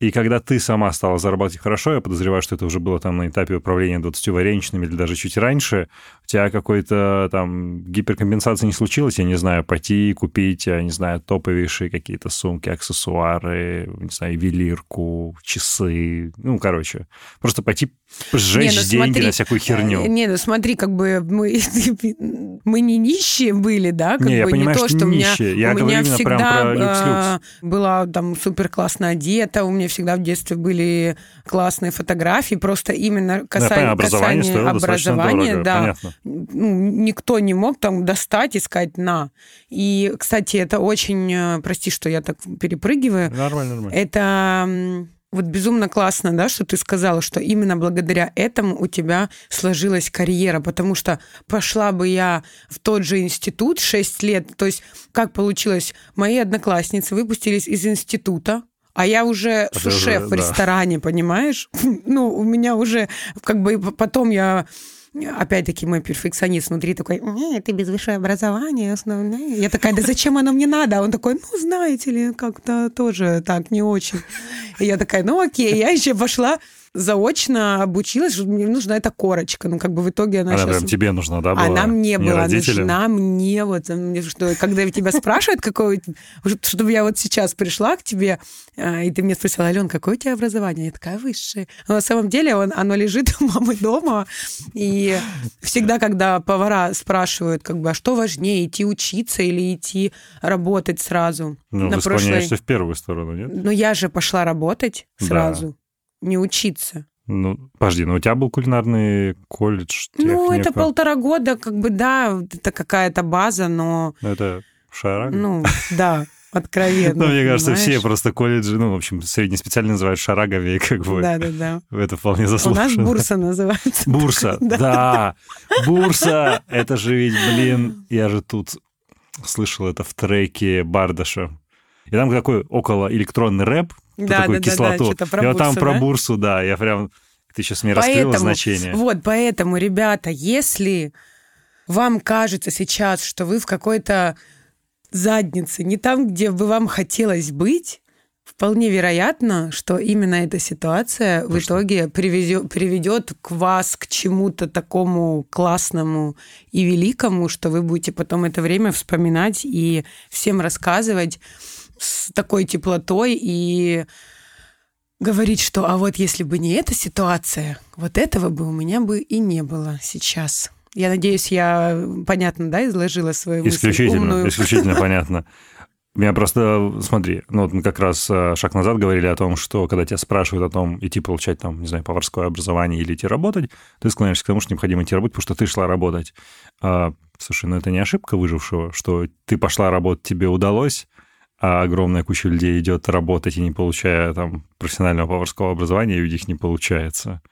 [SPEAKER 2] И когда ты сама стала зарабатывать хорошо, я подозреваю, что это уже было там на этапе управления 20 вареничными или даже чуть раньше, у тебя какой-то там гиперкомпенсации не случилось, я не знаю, пойти купить, я не знаю, топовейшие какие-то сумки, аксессуары, не знаю, ювелирку, часы, ну, короче, просто пойти сжечь не, ну, деньги смотри, на всякую херню.
[SPEAKER 1] Не, ну смотри, как бы мы, мы не нищие были, да, как
[SPEAKER 2] не,
[SPEAKER 1] бы
[SPEAKER 2] я понимаю,
[SPEAKER 1] не то, что,
[SPEAKER 2] что
[SPEAKER 1] у меня,
[SPEAKER 2] я
[SPEAKER 1] у меня всегда э, была там супер классно одета, у меня всегда в детстве были классные фотографии, просто именно касание,
[SPEAKER 2] образование
[SPEAKER 1] касание образования,
[SPEAKER 2] дорого,
[SPEAKER 1] да, ну, никто не мог там достать и сказать на. И, кстати, это очень, э, прости, что я так перепрыгиваю.
[SPEAKER 2] Нормально, нормально.
[SPEAKER 1] Это вот безумно классно, да, что ты сказала, что именно благодаря этому у тебя сложилась карьера, потому что пошла бы я в тот же институт 6 лет, то есть как получилось, мои одноклассницы выпустились из института, а я уже сушеф в ресторане, понимаешь? Ну, у меня уже как бы потом я опять-таки мой перфекционист внутри такой, не, ты без высшего образования основное. Я такая, да зачем оно мне надо? А он такой, ну, знаете ли, как-то тоже так не очень. И я такая, ну окей, я еще пошла заочно обучилась, что мне нужна эта корочка. Ну, как бы в итоге она,
[SPEAKER 2] она
[SPEAKER 1] сейчас...
[SPEAKER 2] прям тебе нужна, да, была?
[SPEAKER 1] Она мне
[SPEAKER 2] не
[SPEAKER 1] была
[SPEAKER 2] родителям?
[SPEAKER 1] нужна, мне вот, что, когда тебя спрашивают, какое... Чтобы я вот сейчас пришла к тебе, а, и ты мне спросила, Ален, какое у тебя образование? Я такая, высшее. Но на самом деле он, оно лежит у мамы дома, и всегда, когда повара спрашивают, как бы, а что важнее, идти учиться или идти работать сразу?
[SPEAKER 2] Ну, на вы прошлой... в первую сторону, нет?
[SPEAKER 1] Ну, я же пошла работать сразу. Да не учиться.
[SPEAKER 2] Ну, подожди, ну у тебя был кулинарный колледж? Техника.
[SPEAKER 1] Ну, это полтора года, как бы, да, это какая-то база, но...
[SPEAKER 2] Это шарага?
[SPEAKER 1] Ну, да, откровенно.
[SPEAKER 2] Ну, мне кажется, все просто колледжи, ну, в общем, среднеспециально называют шарагами, как бы.
[SPEAKER 1] Да, да, да.
[SPEAKER 2] Это вполне заслуженно.
[SPEAKER 1] У нас бурса называется.
[SPEAKER 2] Бурса, да. Бурса, это же ведь, блин, я же тут слышал это в треке Бардаша. И там такой около электронный рэп,
[SPEAKER 1] да,
[SPEAKER 2] такую
[SPEAKER 1] да,
[SPEAKER 2] кислоту.
[SPEAKER 1] Да, да, про
[SPEAKER 2] и
[SPEAKER 1] бурсу,
[SPEAKER 2] вот там
[SPEAKER 1] да?
[SPEAKER 2] про бурсу, да, я прям... Ты сейчас мне поэтому, раскрыла значение.
[SPEAKER 1] Вот, поэтому, ребята, если вам кажется сейчас, что вы в какой-то заднице, не там, где бы вам хотелось быть, вполне вероятно, что именно эта ситуация в итоге привезет, приведет к вас к чему-то такому классному и великому, что вы будете потом это время вспоминать и всем рассказывать с такой теплотой и говорить, что а вот если бы не эта ситуация, вот этого бы у меня бы и не было сейчас. Я надеюсь, я понятно, да, изложила свою
[SPEAKER 2] исключительно,
[SPEAKER 1] мысль умную.
[SPEAKER 2] Исключительно понятно. Меня просто, смотри, ну вот мы как раз э, шаг назад говорили о том, что когда тебя спрашивают о том, идти получать там, не знаю, поварское образование или идти работать, ты склоняешься к тому, что необходимо идти работать, потому что ты шла работать. А, слушай, ну это не ошибка выжившего, что ты пошла работать, тебе удалось, а огромная куча людей идет работать и не получая там профессионального поварского образования, и у них не получается.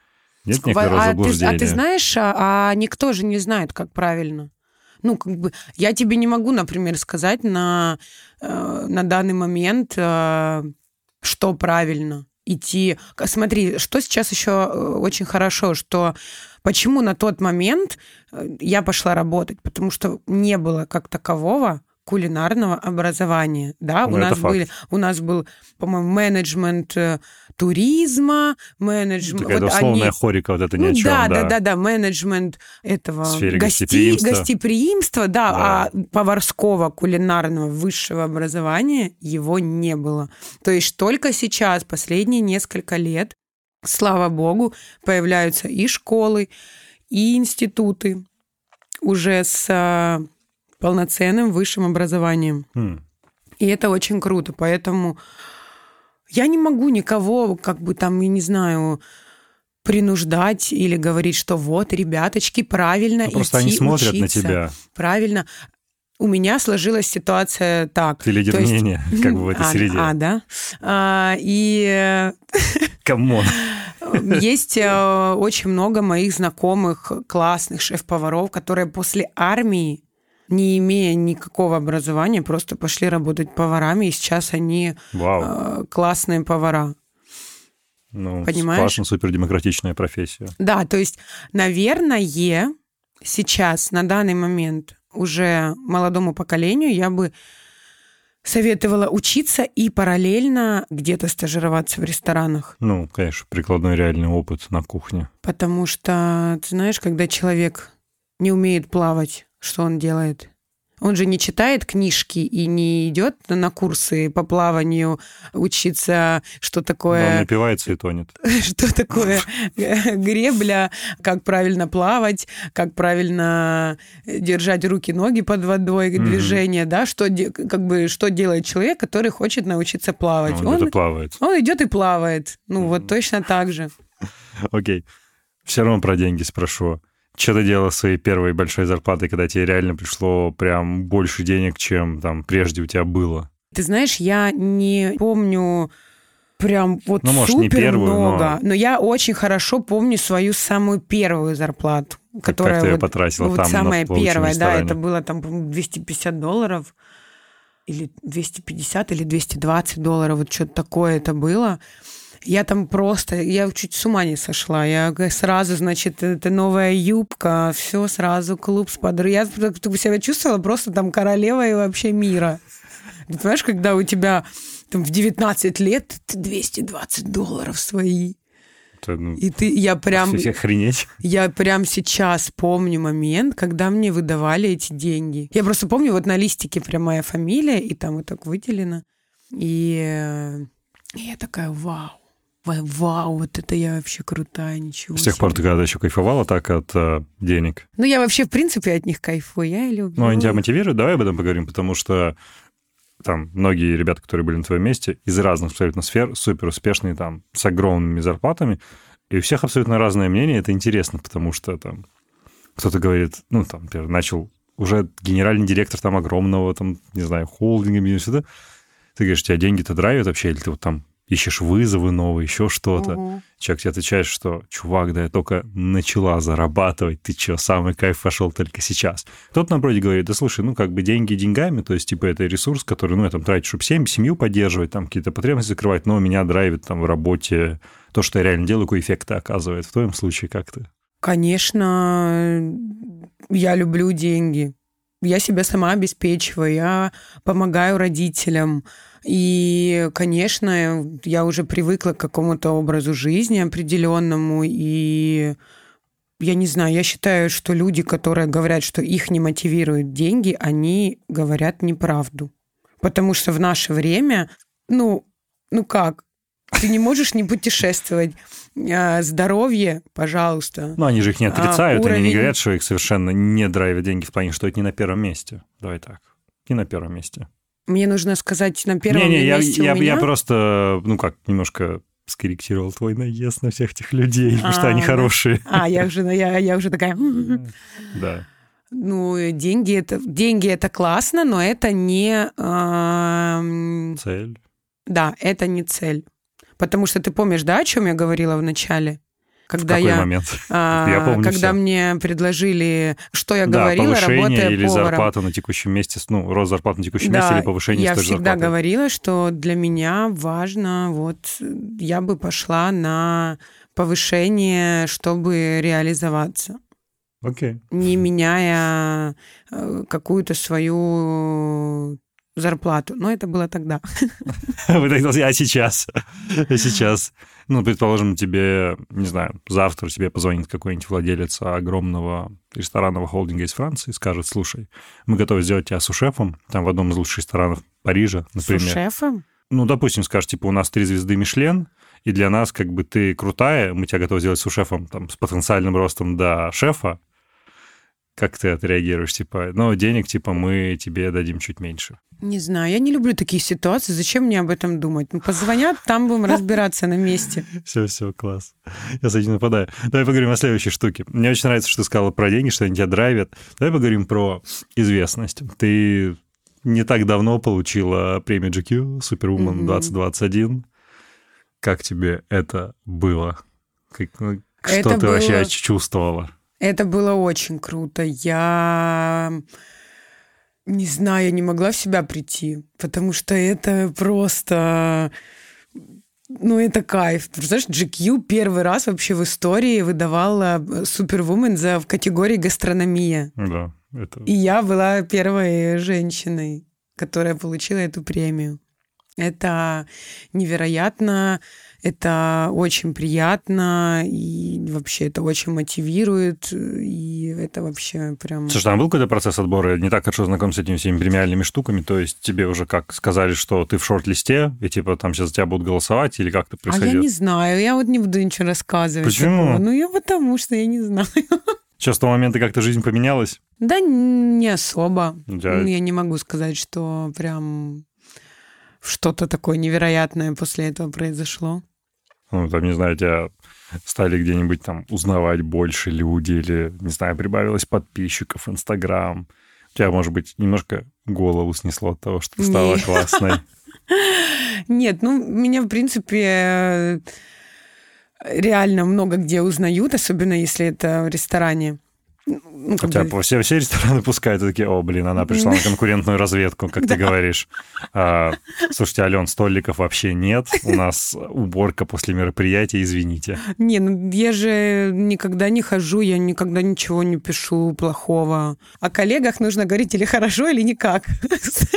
[SPEAKER 2] Нет некоторого а заблуждения.
[SPEAKER 1] Ты, а ты знаешь, а, а никто же не знает, как правильно. Ну, как бы, я тебе не могу, например, сказать на, э, на данный момент, э, что правильно идти. Смотри, что сейчас еще э, очень хорошо, что почему на тот момент я пошла работать, потому что не было как такового кулинарного образования. Да, ну, у нас были, у нас был, по-моему, менеджмент э, туризма, менеджмент.
[SPEAKER 2] Такая вот условная они... хорика вот это ни
[SPEAKER 1] ну,
[SPEAKER 2] о чем,
[SPEAKER 1] да,
[SPEAKER 2] да.
[SPEAKER 1] да, да, да, менеджмент этого
[SPEAKER 2] гости...
[SPEAKER 1] гостеприимства. гостеприимства, да, да, а поварского кулинарного высшего образования его не было. То есть только сейчас, последние несколько лет, слава богу, появляются и школы, и институты уже с а, полноценным высшим образованием.
[SPEAKER 2] Mm.
[SPEAKER 1] И это очень круто. Поэтому Я не могу никого, как бы там, я не знаю, принуждать или говорить, что вот, ребяточки, правильно
[SPEAKER 2] Ну, просто
[SPEAKER 1] идти
[SPEAKER 2] они смотрят на
[SPEAKER 1] учиться.
[SPEAKER 2] тебя.
[SPEAKER 1] Правильно. У меня сложилась ситуация так.
[SPEAKER 2] Ты лидер
[SPEAKER 1] есть-
[SPEAKER 2] мнения, как бы в этой
[SPEAKER 1] а,
[SPEAKER 2] среде.
[SPEAKER 1] А, да. А, и э,
[SPEAKER 2] Come on.
[SPEAKER 1] есть э, очень много моих знакомых классных шеф-поваров, которые после армии, не имея никакого образования, просто пошли работать поварами, и сейчас они
[SPEAKER 2] Вау.
[SPEAKER 1] э, классные повара.
[SPEAKER 2] Ну,
[SPEAKER 1] понимаешь?
[SPEAKER 2] классно, супер демократичная профессия.
[SPEAKER 1] Да, то есть, наверное, сейчас, на данный момент, уже молодому поколению я бы советовала учиться и параллельно где-то стажироваться в ресторанах.
[SPEAKER 2] Ну, конечно, прикладной реальный опыт на кухне.
[SPEAKER 1] Потому что, ты знаешь, когда человек не умеет плавать, что он делает? Он же не читает книжки и не идет на курсы по плаванию учиться, что
[SPEAKER 2] Он
[SPEAKER 1] такое
[SPEAKER 2] напивается и тонет.
[SPEAKER 1] что такое гребля, как правильно плавать, как правильно держать руки-ноги под водой, движение, да, что, как бы, что делает человек, который хочет научиться плавать.
[SPEAKER 2] Он
[SPEAKER 1] Он,
[SPEAKER 2] где-то плавает.
[SPEAKER 1] он идет и плавает. Ну, вот точно так же.
[SPEAKER 2] Окей. Все равно про деньги спрошу. Что ты делала своей первой большой зарплатой, когда тебе реально пришло прям больше денег, чем там прежде у тебя было?
[SPEAKER 1] Ты знаешь, я не помню прям вот
[SPEAKER 2] Ну, может, не
[SPEAKER 1] супер
[SPEAKER 2] первую, но-
[SPEAKER 1] много, но... я очень хорошо помню свою самую первую зарплату,
[SPEAKER 2] Как,
[SPEAKER 1] которая
[SPEAKER 2] как
[SPEAKER 1] вот
[SPEAKER 2] потратила
[SPEAKER 1] вот
[SPEAKER 2] там,
[SPEAKER 1] самая первая, да, это было там, по-моему, 250 долларов или 250 или 220 долларов, вот что-то такое это было. Я там просто, я чуть с ума не сошла. Я сразу, значит, это новая юбка, все сразу, клуб с подругой. Я себя чувствовала просто там королевой вообще мира. Ты понимаешь, когда у тебя там, в 19 лет ты 220 долларов свои.
[SPEAKER 2] Это, ну,
[SPEAKER 1] И ты, я прям,
[SPEAKER 2] охренеть.
[SPEAKER 1] я прям сейчас помню момент, когда мне выдавали эти деньги. Я просто помню, вот на листике прям моя фамилия, и там вот так выделено. И э, я такая, вау, ва- вау, вот это я вообще крутая, ничего
[SPEAKER 2] С тех пор
[SPEAKER 1] себе».
[SPEAKER 2] ты когда еще кайфовала так от э, денег?
[SPEAKER 1] Ну, я вообще, в принципе, от них кайфую, я люблю.
[SPEAKER 2] Ну, они тебя мотивируют? Давай об этом поговорим, потому что там многие ребята, которые были на твоем месте, из разных абсолютно сфер, супер успешные, там, с огромными зарплатами, и у всех абсолютно разное мнение, это интересно, потому что там кто-то говорит, ну, там, например, начал уже генеральный директор там огромного, там, не знаю, холдинга, бизнеса, ты говоришь, тебя деньги-то драйвят вообще, или ты вот там ищешь вызовы новые, еще что-то.
[SPEAKER 1] Мгм.
[SPEAKER 2] Человек тебе отвечает, что, чувак, да я только начала зарабатывать, ты что, самый кайф пошел только сейчас. Тот, напротив, говорит, да слушай, ну, как бы деньги деньгами, то есть, типа, это ресурс, который, ну, я там трачу, чтобы семь, семью поддерживать, там, какие-то потребности закрывать, но меня драйвит там в работе то, что я реально делаю, какой эффект оказывает. В твоем случае как ты?
[SPEAKER 1] Конечно, я люблю деньги. Я себя сама обеспечиваю, я помогаю родителям. И, конечно, я уже привыкла к какому-то образу жизни определенному. И я не знаю, я считаю, что люди, которые говорят, что их не мотивируют деньги, они говорят неправду. Потому что в наше время, ну, ну как, ты не можешь не путешествовать. А, Здоровье, пожалуйста.
[SPEAKER 2] Ну, они же их не
[SPEAKER 1] А,
[SPEAKER 2] отрицают, они не
[SPEAKER 1] уровень-
[SPEAKER 2] говорят, что их совершенно не драйвят деньги в плане, что это не на первом месте. Давай так. Не на первом месте.
[SPEAKER 1] Мне нужно сказать на первом
[SPEAKER 2] Не-не, я,
[SPEAKER 1] месте
[SPEAKER 2] я,
[SPEAKER 1] у меня.
[SPEAKER 2] я просто, ну как, немножко скорректировал твой наезд на всех этих людей, потому что
[SPEAKER 1] А,
[SPEAKER 2] они
[SPEAKER 1] да.
[SPEAKER 2] хорошие.
[SPEAKER 1] А, я уже, я, я уже такая...
[SPEAKER 2] Да.
[SPEAKER 1] Ну, деньги это, деньги это классно, но это не...
[SPEAKER 2] Цель.
[SPEAKER 1] да, это не цель. Потому что ты помнишь, да, о чем я говорила в начале? Когда
[SPEAKER 2] в какой
[SPEAKER 1] я,
[SPEAKER 2] момент?
[SPEAKER 1] а,
[SPEAKER 2] Я помню
[SPEAKER 1] когда
[SPEAKER 2] всё.
[SPEAKER 1] мне предложили, что я
[SPEAKER 2] да,
[SPEAKER 1] говорила,
[SPEAKER 2] повышение
[SPEAKER 1] работая
[SPEAKER 2] или
[SPEAKER 1] поваром.
[SPEAKER 2] зарплата на текущем месте, ну, рост зарплаты на текущем
[SPEAKER 1] Да,
[SPEAKER 2] месте или повышение
[SPEAKER 1] я всегда
[SPEAKER 2] зарплатой.
[SPEAKER 1] говорила, что для меня важно, вот я бы пошла на повышение, чтобы реализоваться,
[SPEAKER 2] Окей.
[SPEAKER 1] не меняя э, какую-то свою зарплату. Но это было тогда.
[SPEAKER 2] А сейчас? А сейчас? Ну, предположим, тебе, не знаю, завтра тебе позвонит какой-нибудь владелец огромного ресторанного холдинга из Франции и скажет, слушай, мы готовы сделать тебя сушефом, там в одном из лучших ресторанов Парижа, например.
[SPEAKER 1] С шефом?
[SPEAKER 2] ну, допустим, скажешь, типа, у нас три звезды Мишлен, и для нас как бы ты крутая, мы тебя готовы сделать сушефом там, с потенциальным ростом до шефа, Как ты отреагируешь? Типа, ну, денег, типа, мы тебе дадим чуть меньше.
[SPEAKER 1] Не знаю, я не люблю такие ситуации. Зачем мне об этом думать? Ну, позвонят, там будем разбираться на месте.
[SPEAKER 2] Все, все, класс. Я с этим нападаю. Давай поговорим о следующей штуке. Мне очень нравится, что ты сказала про деньги, что они тебя драйвят. Давай поговорим про известность. Ты не так давно получила премию GQ Superwoman mm-hmm. 2021. Как тебе это было? Как, ну, что это ты было... вообще чувствовала?
[SPEAKER 1] Это было очень круто. Я не знаю, я не могла в себя прийти, потому что это просто... Ну, это кайф. Знаешь, GQ первый раз вообще в истории выдавала Супервумен за в категории гастрономия.
[SPEAKER 2] Да, это...
[SPEAKER 1] И я была первой женщиной, которая получила эту премию. Это невероятно это очень приятно, и вообще это очень мотивирует, и это вообще прям...
[SPEAKER 2] Слушай, там был какой-то процесс отбора? не так хорошо знаком с этими всеми премиальными штуками, то есть тебе уже как сказали, что ты в шорт-листе, и типа там сейчас за тебя будут голосовать, или как это происходит?
[SPEAKER 1] А я не знаю, я вот не буду ничего рассказывать.
[SPEAKER 2] Почему? Такого.
[SPEAKER 1] Ну, я потому что я не знаю.
[SPEAKER 2] Сейчас с того момента как-то жизнь поменялась?
[SPEAKER 1] Да не особо. Да. Я не могу сказать, что прям что-то такое невероятное после этого произошло.
[SPEAKER 2] Ну, там, не знаю, тебя стали где-нибудь там узнавать больше люди или, не знаю, прибавилось подписчиков, Инстаграм. У тебя, может быть, немножко голову снесло от того, что ты стала Нет. классной.
[SPEAKER 1] Нет, ну, меня, в принципе, реально много где узнают, особенно если это в ресторане.
[SPEAKER 2] Ну, Хотя бы... все, все рестораны пускают, такие, о, блин, она пришла на конкурентную разведку, как ты говоришь. А, слушайте, Ален, столиков вообще нет, у нас уборка после мероприятия, извините.
[SPEAKER 1] Не, ну я же никогда не хожу, я никогда ничего не пишу плохого. О коллегах нужно говорить или хорошо, или никак.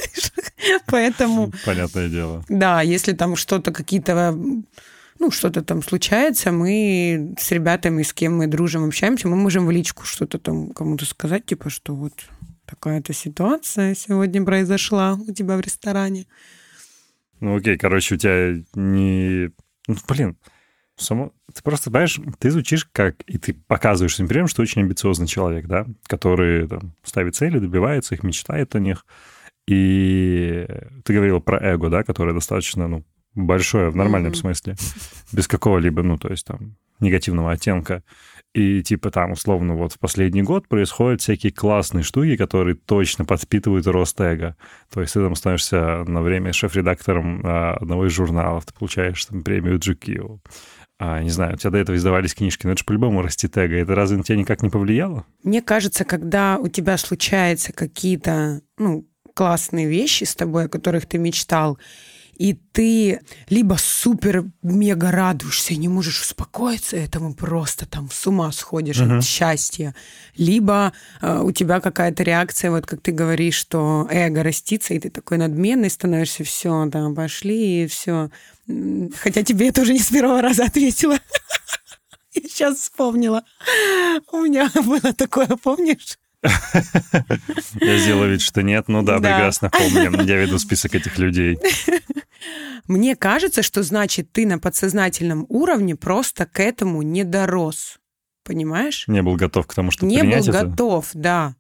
[SPEAKER 1] Поэтому...
[SPEAKER 2] Понятное дело.
[SPEAKER 1] Да, если там что-то, какие-то ну, что-то там случается, мы с ребятами, с кем мы дружим, общаемся, мы можем в личку что-то там кому-то сказать, типа, что вот такая-то ситуация сегодня произошла у тебя в ресторане.
[SPEAKER 2] Ну, окей, короче, у тебя не... Ну, блин, само... Ты просто, понимаешь, ты звучишь как... И ты показываешь своим примером, что очень амбициозный человек, да, который там, ставит цели, добивается их, мечтает о них. И ты говорил про эго, да, которое достаточно, ну, большое в нормальном mm-hmm. смысле, без какого-либо, ну, то есть там негативного оттенка. И типа там, условно, вот в последний год происходят всякие классные штуки, которые точно подпитывают рост эго. То есть ты там становишься на время шеф-редактором а, одного из журналов, ты получаешь там премию GQ. А, не знаю, у тебя до этого издавались книжки, но это же по-любому растет эго. Это разве на тебя никак не повлияло?
[SPEAKER 1] Мне кажется, когда у тебя случаются какие-то, ну, классные вещи с тобой, о которых ты мечтал, и ты либо супер-мега радуешься и не можешь успокоиться этому, просто там с ума сходишь uh-huh. от счастья, либо э, у тебя какая-то реакция, вот как ты говоришь, что эго растится, и ты такой надменный становишься, все, да, пошли, и все. Хотя тебе это уже не с первого раза ответила. Я сейчас вспомнила. У меня было такое, помнишь?
[SPEAKER 2] Я сделаю вид, что нет. Ну да, прекрасно помню. Я веду список этих людей.
[SPEAKER 1] Мне кажется, что значит ты на подсознательном уровне просто к этому не дорос. Понимаешь?
[SPEAKER 2] Не был готов к тому, чтобы
[SPEAKER 1] Не
[SPEAKER 2] был
[SPEAKER 1] это? готов, да.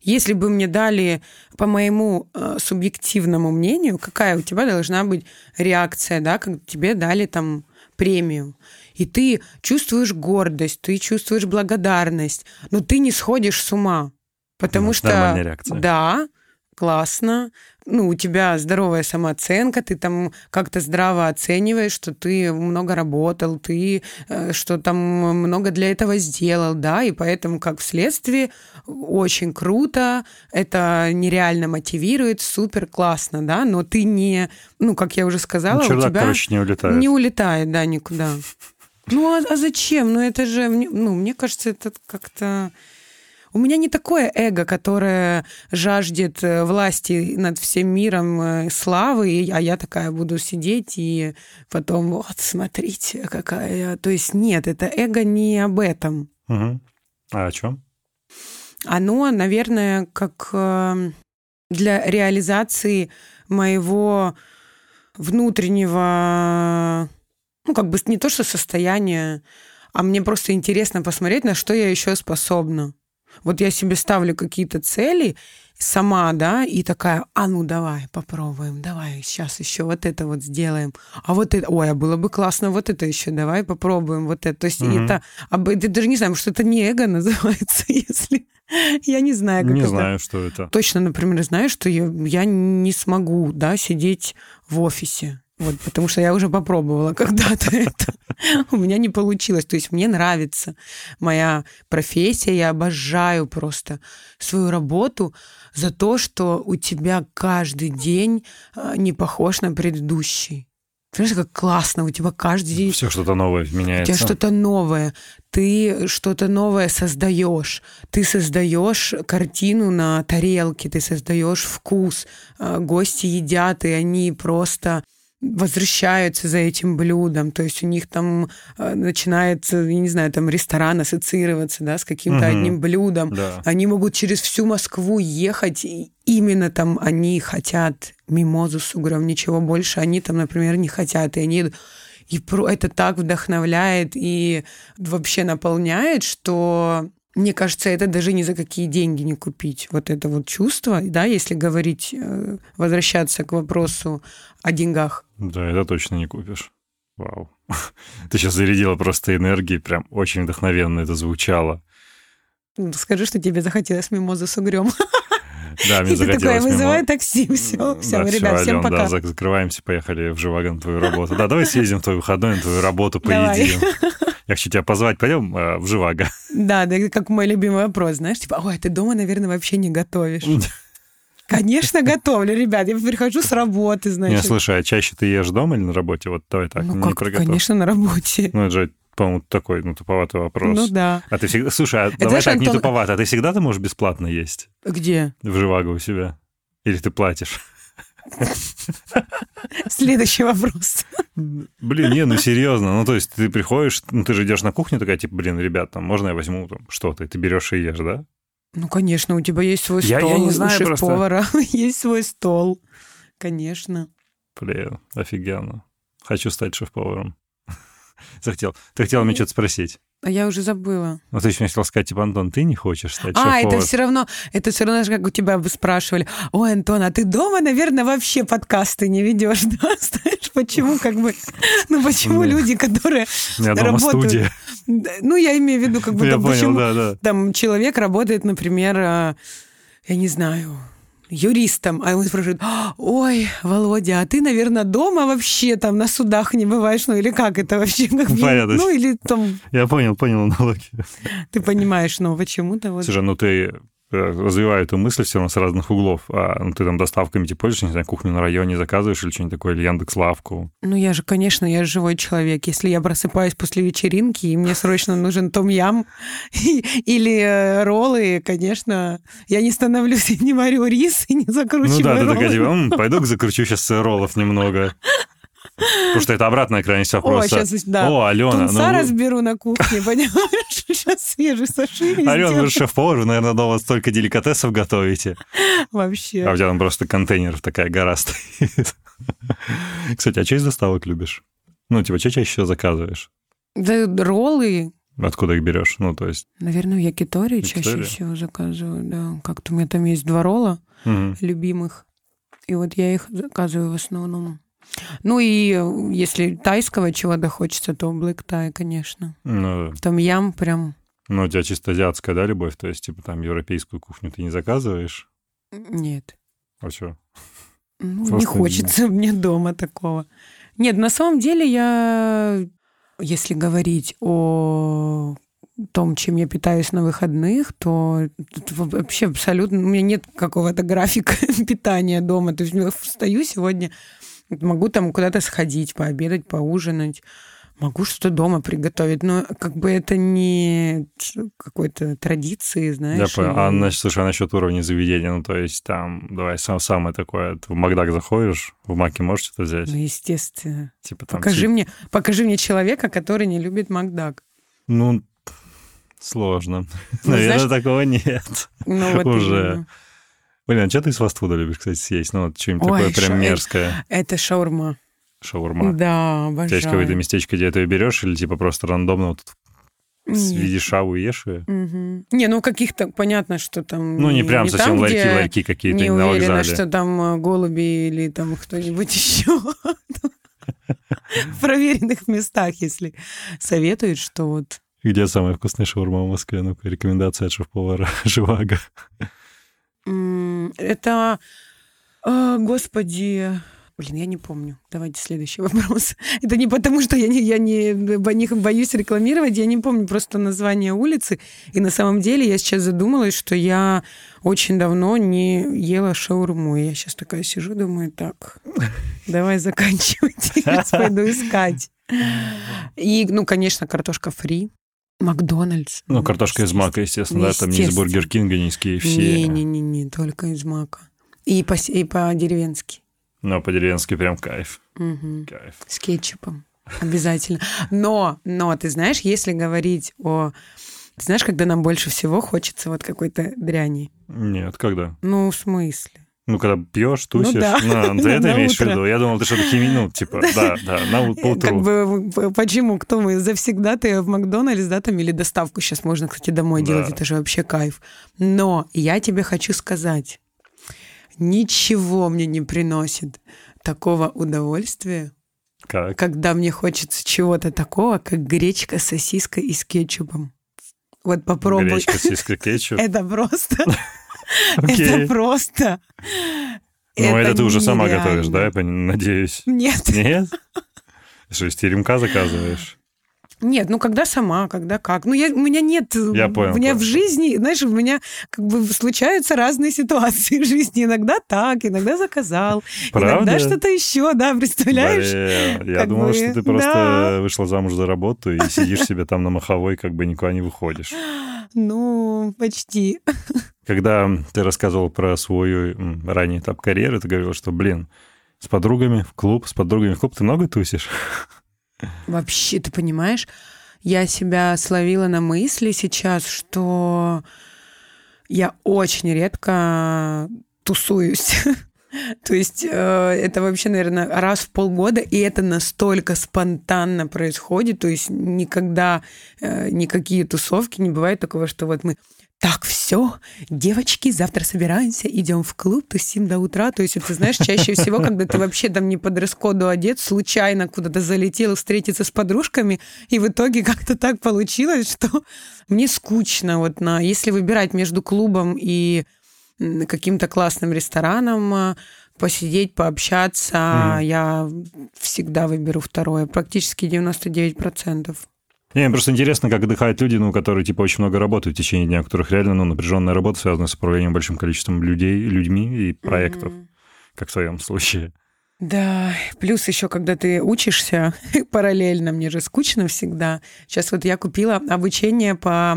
[SPEAKER 1] Если бы мне дали, по моему э, субъективному мнению, какая у тебя должна быть реакция, да, как тебе дали там премию, и ты чувствуешь гордость, ты чувствуешь благодарность, но ты не сходишь с ума, потому ну, что
[SPEAKER 2] реакция.
[SPEAKER 1] да, классно, ну, у тебя здоровая самооценка, ты там как-то здраво оцениваешь, что ты много работал, ты э, что там много для этого сделал, да, и поэтому как вследствие очень круто, это нереально мотивирует, супер классно, да, но ты не, ну, как я уже сказала, ну,
[SPEAKER 2] чердак,
[SPEAKER 1] у тебя...
[SPEAKER 2] короче, не улетает.
[SPEAKER 1] Не улетает, да, никуда. Ну, а, а зачем? Ну, это же, ну, мне кажется, это как-то у меня не такое эго, которое жаждет э, власти над всем миром, э, славы, а я такая буду сидеть и потом, вот, смотрите, какая я. То есть нет, это эго не об этом.
[SPEAKER 2] Угу. А о чем?
[SPEAKER 1] Оно, наверное, как э, для реализации моего внутреннего, ну, как бы не то что состояния, а мне просто интересно посмотреть, на что я еще способна. Вот я себе ставлю какие-то цели, сама, да, и такая, а ну давай, попробуем, давай, сейчас еще вот это вот сделаем. А вот это, ой, а было бы классно вот это еще, давай попробуем вот это. То есть mm-hmm. это, это даже не знаю, что это не эго называется, если... Я не знаю, как
[SPEAKER 2] Не
[SPEAKER 1] это.
[SPEAKER 2] знаю, что это.
[SPEAKER 1] Точно, например, знаю, что я, я не смогу, да, сидеть в офисе. Вот, потому что я уже попробовала когда-то это. У меня не получилось. То есть мне нравится моя профессия, я обожаю просто свою работу за то, что у тебя каждый день а, не похож на предыдущий. Понимаешь, как классно, у тебя каждый день...
[SPEAKER 2] Все что-то новое меняется.
[SPEAKER 1] У тебя что-то новое. Ты что-то новое создаешь. Ты создаешь картину на тарелке, ты создаешь вкус. А, гости едят, и они просто возвращаются за этим блюдом, то есть у них там э, начинается, я не знаю, там ресторан ассоциироваться, да, с каким-то угу. одним блюдом. Да. Они могут через всю Москву ехать, и именно там они хотят мимозу с угром, ничего больше они там, например, не хотят, и они и это так вдохновляет и вообще наполняет, что мне кажется, это даже ни за какие деньги не купить. Вот это вот чувство, да, если говорить, э, возвращаться к вопросу о деньгах.
[SPEAKER 2] Да, это точно не купишь. Вау. Ты сейчас зарядила просто энергией, прям очень вдохновенно это звучало.
[SPEAKER 1] Ну, скажи, что тебе захотелось мимозу с угрём.
[SPEAKER 2] Да, мне захотелось.
[SPEAKER 1] такое, вызывай такси, все, все, ребят, всем пока.
[SPEAKER 2] Да, закрываемся, поехали в Живаго на твою работу. Да, давай съездим в твой выходной, на твою работу, поедим. Я хочу тебя позвать, пойдем э, в Живаго.
[SPEAKER 1] Да, да, как мой любимый вопрос, знаешь, типа, ой, ты дома, наверное, вообще не готовишь. Конечно, готовлю, ребят. Я прихожу с работы, значит.
[SPEAKER 2] Не, слушай, а чаще ты ешь дома или на работе? Вот давай так.
[SPEAKER 1] Ну, как, конечно, на работе.
[SPEAKER 2] Ну, это же по-моему, такой, ну, туповатый вопрос.
[SPEAKER 1] Ну, да.
[SPEAKER 2] А ты всегда... Слушай, а это давай так, Антон... не туповато. А ты всегда ты можешь бесплатно есть?
[SPEAKER 1] Где?
[SPEAKER 2] В Живаго у себя. Или ты платишь?
[SPEAKER 1] Следующий вопрос.
[SPEAKER 2] Блин, не, ну серьезно. Ну, то есть ты приходишь, ну, ты же идешь на кухню, такая, типа, блин, ребят, там, можно я возьму там что-то? И ты берешь и ешь, да?
[SPEAKER 1] Ну, конечно, у тебя есть свой я, стол. Я не знаю у шеф-повара есть свой стол. Конечно.
[SPEAKER 2] Блин, офигенно. Хочу стать шеф-поваром. Захотел. Ты хотела мне что-то спросить.
[SPEAKER 1] А я уже забыла.
[SPEAKER 2] Ну, ты еще мне хотел сказать, типа, Антон, ты не хочешь стать
[SPEAKER 1] А, это все равно, это все равно, как у тебя бы спрашивали, ой, Антон, а ты дома, наверное, вообще подкасты не ведешь, да? Знаешь, почему, как бы, ну, почему люди, которые
[SPEAKER 2] работают...
[SPEAKER 1] Ну, я имею в виду, как бы, почему там человек работает, например, а, я не знаю, юристом, а он спрашивает, ой, Володя, а ты, наверное, дома вообще там на судах не бываешь, ну или как это вообще? Как
[SPEAKER 2] Понятно.
[SPEAKER 1] Ну или там...
[SPEAKER 2] Я понял, понял аналогию.
[SPEAKER 1] Ты понимаешь, но почему-то вот...
[SPEAKER 2] Слушай, ну ты развиваю эту мысль все равно с разных углов. А ну, ты там доставками типа пользуешься, не знаю, кухню на районе заказываешь или что-нибудь такое, или Яндекс Лавку?
[SPEAKER 1] Ну, я же, конечно, я же живой человек. Если я просыпаюсь после вечеринки, и мне срочно нужен том-ям или э, роллы, конечно, я не становлюсь, не варю рис и не закручиваю Ну да, ты такая,
[SPEAKER 2] типа, пойду закручу сейчас роллов немного. Потому что это обратная крайность вопроса.
[SPEAKER 1] О, сейчас, да.
[SPEAKER 2] О, Алена.
[SPEAKER 1] Тунца ну... разберу на кухне, понимаешь? Сейчас свежий сашими
[SPEAKER 2] Алена, вы шеф-повар, вы, наверное, дома столько деликатесов готовите.
[SPEAKER 1] Вообще.
[SPEAKER 2] А у тебя там просто контейнеров такая гора стоит. Кстати, а что из доставок любишь? Ну, типа, что чаще всего заказываешь?
[SPEAKER 1] Да, роллы.
[SPEAKER 2] Откуда их берешь? Ну, то есть...
[SPEAKER 1] Наверное, в Якитории чаще всего заказываю, да. Как-то у меня там есть два ролла угу. любимых. И вот я их заказываю в основном. Ну и э, если тайского чего-то хочется, то блэк тай, конечно. Ну, там ям прям...
[SPEAKER 2] Ну, у тебя чисто азиатская, да, любовь? То есть, типа, там европейскую кухню ты не заказываешь?
[SPEAKER 1] Нет.
[SPEAKER 2] А что?
[SPEAKER 1] Ну, не хочется мне дома такого. Нет, на самом деле я, если говорить о том, чем я питаюсь на выходных, то вообще абсолютно у меня нет какого-то графика питания дома. То есть я встаю сегодня, Могу там куда-то сходить, пообедать, поужинать. Могу что-то дома приготовить, но как бы это не какой-то традиции, знаешь.
[SPEAKER 2] Я понял. А, значит, слушай, а насчет уровня заведения, ну, то есть там, давай, сам, самое такое, в Макдак заходишь, в Маке можешь что-то взять?
[SPEAKER 1] Ну, естественно. Типа там... Покажи, мне, покажи мне человека, который не любит Макдак.
[SPEAKER 2] Ну, сложно. Ну, Наверное, знаешь, такого нет. Ну, вот Уже. Именно. Блин, а что ты из фастфуда любишь, кстати, съесть? Ну, вот что-нибудь такое прям мерзкое.
[SPEAKER 1] Это шаурма.
[SPEAKER 2] Шаурма.
[SPEAKER 1] Да, обожаю. У
[SPEAKER 2] тебя есть какое-то местечко, где ты ее берешь, или типа просто рандомно вот В виде шаву и еши?
[SPEAKER 1] Угу. Не, ну каких-то, понятно, что там...
[SPEAKER 2] Ну, не прям совсем ларьки-ларьки какие-то
[SPEAKER 1] не
[SPEAKER 2] на
[SPEAKER 1] уверена,
[SPEAKER 2] вокзале.
[SPEAKER 1] что там э, голуби или там кто-нибудь еще в проверенных местах, если советуют, что вот...
[SPEAKER 2] Где самая вкусная шаурма в Москве? Ну-ка, рекомендация от шеф-повара Живаго.
[SPEAKER 1] Это, а, господи, блин, я не помню. Давайте следующий вопрос. Это не потому, что я не, я не не боюсь рекламировать, я не помню просто название улицы. И на самом деле я сейчас задумалась, что я очень давно не ела шаурму. Я сейчас такая сижу, думаю, так, давай заканчивать. Пойду искать. И, ну, конечно, картошка фри. Макдональдс.
[SPEAKER 2] Ну, картошка из мака, естественно, да, там не из. Бургер Кинга, не из KFC.
[SPEAKER 1] Не-не-не, только из мака. И по, и по-деревенски.
[SPEAKER 2] Но по-деревенски прям кайф.
[SPEAKER 1] Мгм.
[SPEAKER 2] Кайф.
[SPEAKER 1] С кетчупом. Обязательно. Но, но, ты знаешь, если говорить о... Ты знаешь, когда нам больше всего хочется вот какой-то дряни?
[SPEAKER 2] Нет, когда?
[SPEAKER 1] Ну, в смысле?
[SPEAKER 2] Ну, когда пьешь, тусишь.
[SPEAKER 1] да.
[SPEAKER 2] Ну, ты
[SPEAKER 1] На
[SPEAKER 2] это имеешь в
[SPEAKER 1] утро.
[SPEAKER 2] виду? Я думал, ты что-то химия, ну, типа, да, да, на ут- по
[SPEAKER 1] Как
[SPEAKER 2] утру.
[SPEAKER 1] бы, п- почему? Кто мы? Завсегда ты в Макдональдс, да, там, или доставку сейчас можно, кстати, домой
[SPEAKER 2] Да.
[SPEAKER 1] делать, это же вообще кайф. Но я тебе хочу сказать, ничего мне не приносит такого удовольствия,
[SPEAKER 2] Как?
[SPEAKER 1] когда мне хочется чего-то такого, как гречка с сосиской и с кетчупом. Вот попробуй.
[SPEAKER 2] Гречка, сиска, кетчуп.
[SPEAKER 1] Это просто... Это просто...
[SPEAKER 2] Ну, это ты уже сама готовишь, да, я надеюсь?
[SPEAKER 1] Нет.
[SPEAKER 2] Нет? Что, из теремка заказываешь?
[SPEAKER 1] Нет, ну когда сама, когда как. Ну, я, у меня нет...
[SPEAKER 2] Я понял,
[SPEAKER 1] У меня в
[SPEAKER 2] понял.
[SPEAKER 1] жизни, знаешь, у меня как бы случаются разные ситуации в жизни. Иногда так, иногда заказал.
[SPEAKER 2] Правда?
[SPEAKER 1] Иногда что-то еще, да, представляешь?
[SPEAKER 2] Блин, я
[SPEAKER 1] Как
[SPEAKER 2] думал,
[SPEAKER 1] бы,
[SPEAKER 2] что ты просто
[SPEAKER 1] да.
[SPEAKER 2] вышла замуж за работу и сидишь себе там на маховой, как бы никуда не выходишь.
[SPEAKER 1] Ну, почти.
[SPEAKER 2] Когда ты рассказывал про свой ранний этап карьеры, ты говорил, что, блин, с подругами в клуб, с подругами в клуб, ты много тусишь?
[SPEAKER 1] Вообще, ты понимаешь, я себя словила на мысли сейчас, что я очень редко тусуюсь. То есть э, это вообще, наверное, раз в полгода, и это настолько спонтанно происходит. То есть никогда э, никакие тусовки не бывает такого, что вот мы так, все, девочки, завтра собираемся, идем в клуб, тусим до утра. То есть это, знаешь, чаще всего, когда ты вообще там не по дресс-коду одет, случайно куда-то залетел встретиться с подружками, и в итоге как-то так получилось, что мне скучно. Вот на, если выбирать между клубом и каким-то классным рестораном, а, посидеть, пообщаться,
[SPEAKER 2] Мгм.
[SPEAKER 1] я всегда выберу второе, практически 99%.
[SPEAKER 2] Не, просто интересно, как отдыхают люди, ну, которые, типа, очень много работают в течение дня, у которых реально, ну, напряженная работа, связанная с управлением большим количеством людей, людьми и проектов,
[SPEAKER 1] Мгм.
[SPEAKER 2] как в твоем случае.
[SPEAKER 1] Да, плюс еще, когда ты учишься параллельно, мне же скучно всегда. Сейчас вот я купила обучение по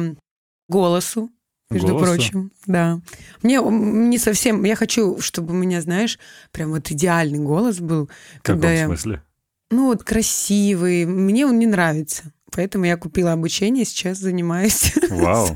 [SPEAKER 1] голосу, между
[SPEAKER 2] Голосу?
[SPEAKER 1] прочим, да. Мне не совсем, я хочу, чтобы у меня, знаешь, прям вот идеальный голос был,
[SPEAKER 2] В
[SPEAKER 1] когда
[SPEAKER 2] каком
[SPEAKER 1] я,
[SPEAKER 2] смысле?
[SPEAKER 1] ну вот красивый, мне он не нравится. Поэтому я купила обучение, сейчас занимаюсь
[SPEAKER 2] Вау.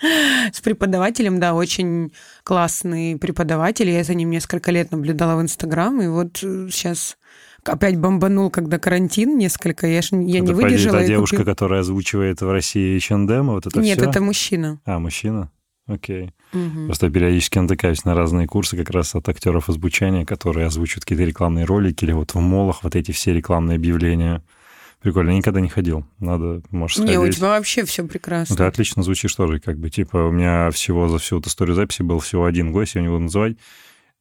[SPEAKER 1] с преподавателем, да, очень классный преподаватель. Я за ним несколько лет наблюдала в Инстаграм, и вот сейчас опять бомбанул, когда карантин несколько, я, ж, я не
[SPEAKER 2] Это, идее,
[SPEAKER 1] выдержала. и
[SPEAKER 2] девушка,
[SPEAKER 1] купила.
[SPEAKER 2] которая озвучивает в России H&M, вот это
[SPEAKER 1] Нет,
[SPEAKER 2] всё?
[SPEAKER 1] это мужчина.
[SPEAKER 2] А, мужчина? Окей.
[SPEAKER 1] Мгм.
[SPEAKER 2] Просто периодически натыкаюсь на разные курсы как раз от актеров озвучания, которые озвучивают какие-то рекламные ролики или вот в молах вот эти все рекламные объявления. Прикольно, я никогда не ходил. Надо, может,
[SPEAKER 1] Не, у
[SPEAKER 2] сходить.
[SPEAKER 1] тебя вообще все прекрасно.
[SPEAKER 2] Ты отлично звучишь тоже, как бы, типа, у меня всего за всю эту историю записи был всего один гость, я его буду называть,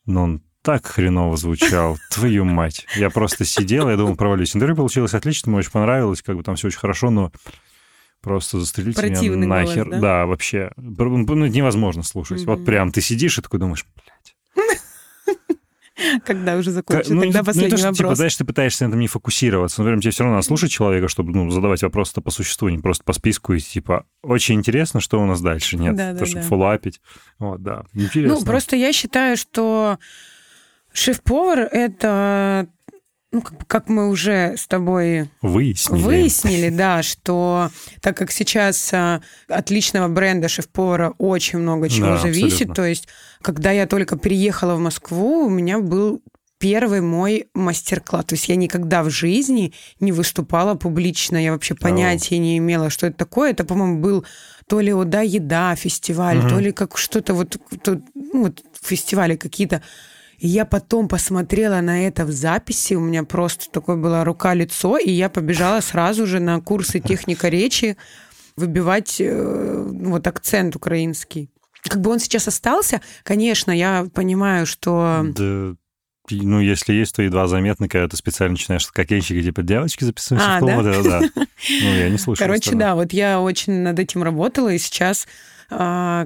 [SPEAKER 2] но он так хреново звучал, твою мать. Я просто сидел, я думал, провалюсь. Интервью получилось отлично, мне очень понравилось, как бы там все очень хорошо, но просто
[SPEAKER 1] Противный
[SPEAKER 2] меня
[SPEAKER 1] голос,
[SPEAKER 2] нахер.
[SPEAKER 1] да?
[SPEAKER 2] вообще. Ну, невозможно слушать. Вот
[SPEAKER 1] Мгм.
[SPEAKER 2] прям ты сидишь и такой думаешь.
[SPEAKER 1] Когда уже закончится?
[SPEAKER 2] ну,
[SPEAKER 1] Тогда
[SPEAKER 2] ну,
[SPEAKER 1] последний
[SPEAKER 2] что,
[SPEAKER 1] вопрос.
[SPEAKER 2] Типа, знаешь, ты пытаешься на этом не фокусироваться. Например, тебе все равно надо слушать человека, чтобы ну, задавать вопросы по существу, не просто по списку и типа очень интересно, что у нас дальше. Нет,
[SPEAKER 1] Да, да,
[SPEAKER 2] то, чтобы
[SPEAKER 1] да.
[SPEAKER 2] фоллапить. Вот, да. Интересно.
[SPEAKER 1] Ну, просто я считаю, что шеф-повар — это, ну, как, мы уже с тобой
[SPEAKER 2] Выяснили.
[SPEAKER 1] выяснили, да, что так как сейчас а, от личного бренда шеф-повара очень много чего
[SPEAKER 2] Да,
[SPEAKER 1] зависит,
[SPEAKER 2] абсолютно.
[SPEAKER 1] то есть когда я только переехала в Москву, у меня был первый мой мастер-класс. То есть я никогда в жизни не выступала публично. Я вообще понятия не имела, что это такое. Это, по-моему, был то ли «Ода еда» фестиваль, угу. то ли как что-то вот, то, ну, вот фестивали какие-то. И я потом посмотрела на это в записи, у меня просто такое была рука-лицо, и я побежала сразу же на курсы техника речи выбивать э, вот акцент украинский. Как бы он сейчас остался, конечно, я понимаю, что...
[SPEAKER 2] Да, ну, если есть, то едва заметно, когда ты специально начинаешь кокетчики, типа девочки записываемся
[SPEAKER 1] а,
[SPEAKER 2] в клуб,
[SPEAKER 1] да?
[SPEAKER 2] да, да. Ну, я не слушаю.
[SPEAKER 1] Короче, да, вот я очень над этим работала, и сейчас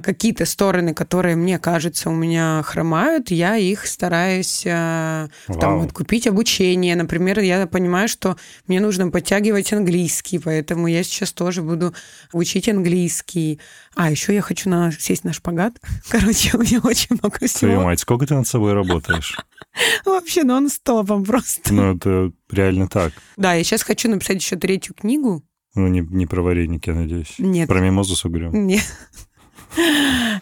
[SPEAKER 1] какие-то стороны, которые мне кажется у меня хромают, я их стараюсь а, там вот купить обучение. Например, я понимаю, что мне нужно подтягивать английский, поэтому я сейчас тоже буду учить английский. А еще я хочу на, сесть на шпагат. Короче, у меня очень много всего.
[SPEAKER 2] Твою мать, сколько ты над собой работаешь?
[SPEAKER 1] Вообще нон-стопом просто.
[SPEAKER 2] Ну, это реально так.
[SPEAKER 1] Да, я сейчас хочу написать еще третью книгу.
[SPEAKER 2] Ну, не, не про вареники, я надеюсь.
[SPEAKER 1] Нет.
[SPEAKER 2] Про мимозу с угрем.
[SPEAKER 1] Нет.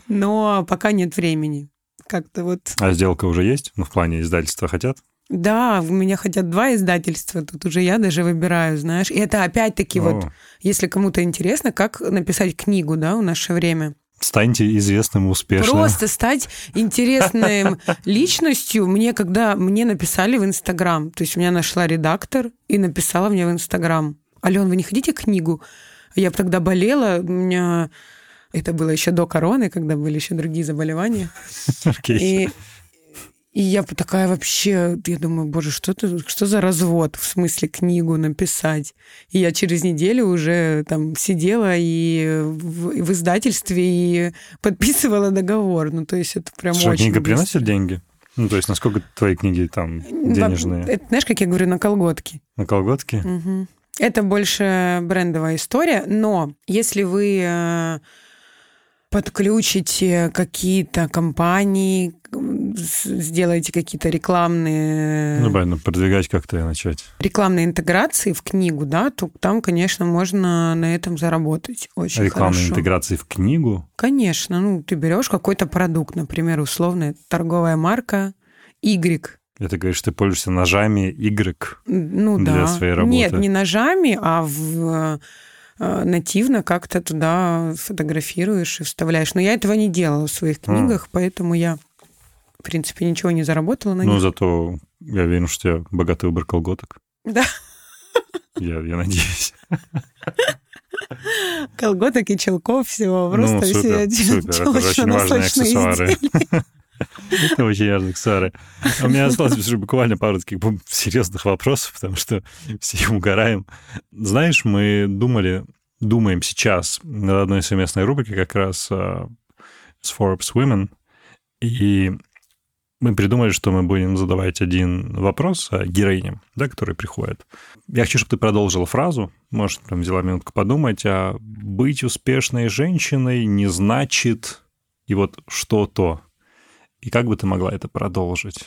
[SPEAKER 1] Но пока нет времени. Как-то вот...
[SPEAKER 2] А сделка уже есть? Ну, в плане издательства хотят?
[SPEAKER 1] Да, у меня хотят два издательства, тут уже я даже выбираю, знаешь. И это опять-таки О. вот, если кому-то интересно, как написать книгу, да, в наше время.
[SPEAKER 2] Станьте известным и успешным.
[SPEAKER 1] Просто стать интересным личностью. Мне когда мне написали в Инстаграм, то есть у меня нашла редактор и написала мне в Инстаграм, Ален, вы не хотите книгу? Я тогда болела, у меня это было еще до короны, когда были еще другие заболевания.
[SPEAKER 2] Okay.
[SPEAKER 1] И, и я такая вообще, я думаю, боже, что это, что за развод, в смысле книгу написать? И я через неделю уже там сидела и в, и в издательстве и подписывала договор. Ну, то есть это прям
[SPEAKER 2] что,
[SPEAKER 1] очень
[SPEAKER 2] книга
[SPEAKER 1] быстро.
[SPEAKER 2] приносит деньги? Ну, то есть насколько твои книги там денежные?
[SPEAKER 1] Это, знаешь, как я говорю, на колготки.
[SPEAKER 2] На колготки?
[SPEAKER 1] Угу. Это больше брендовая история, но если вы э, подключите какие-то компании, сделаете какие-то рекламные...
[SPEAKER 2] Ну, правильно, продвигать как-то и начать.
[SPEAKER 1] Рекламные интеграции в книгу, да, то там, конечно, можно на этом заработать очень
[SPEAKER 2] Рекламные
[SPEAKER 1] хорошо.
[SPEAKER 2] интеграции в книгу?
[SPEAKER 1] Конечно. Ну, ты берешь какой-то продукт, например, условная торговая марка Y.
[SPEAKER 2] Это говоришь, ты пользуешься ножами Y
[SPEAKER 1] ну,
[SPEAKER 2] для
[SPEAKER 1] да.
[SPEAKER 2] своей работы?
[SPEAKER 1] Нет, не ножами, а в Э, нативно как-то туда фотографируешь и вставляешь. Но я этого не делала в своих книгах, а. поэтому я, в принципе, ничего не заработала на
[SPEAKER 2] них.
[SPEAKER 1] Ну,
[SPEAKER 2] зато я уверен, что у тебя богатый выбор колготок.
[SPEAKER 1] Да.
[SPEAKER 2] Я, я надеюсь.
[SPEAKER 1] Колготок и челков всего. Просто
[SPEAKER 2] ну, супер,
[SPEAKER 1] все
[SPEAKER 2] супер. Это же очень важные аксессуары. очень важные аксессуары. У меня осталось буквально пару таких серьезных вопросов, потому что все угораем. Знаешь, мы думали, думаем сейчас над одной совместной рубрикой как раз uh, с Forbes Women, и мы придумали, что мы будем задавать один вопрос героиням, да, которые приходят. Я хочу, чтобы ты продолжила фразу, может, там взяла минутку подумать, а быть успешной женщиной не значит и вот что-то. И как бы ты могла это продолжить?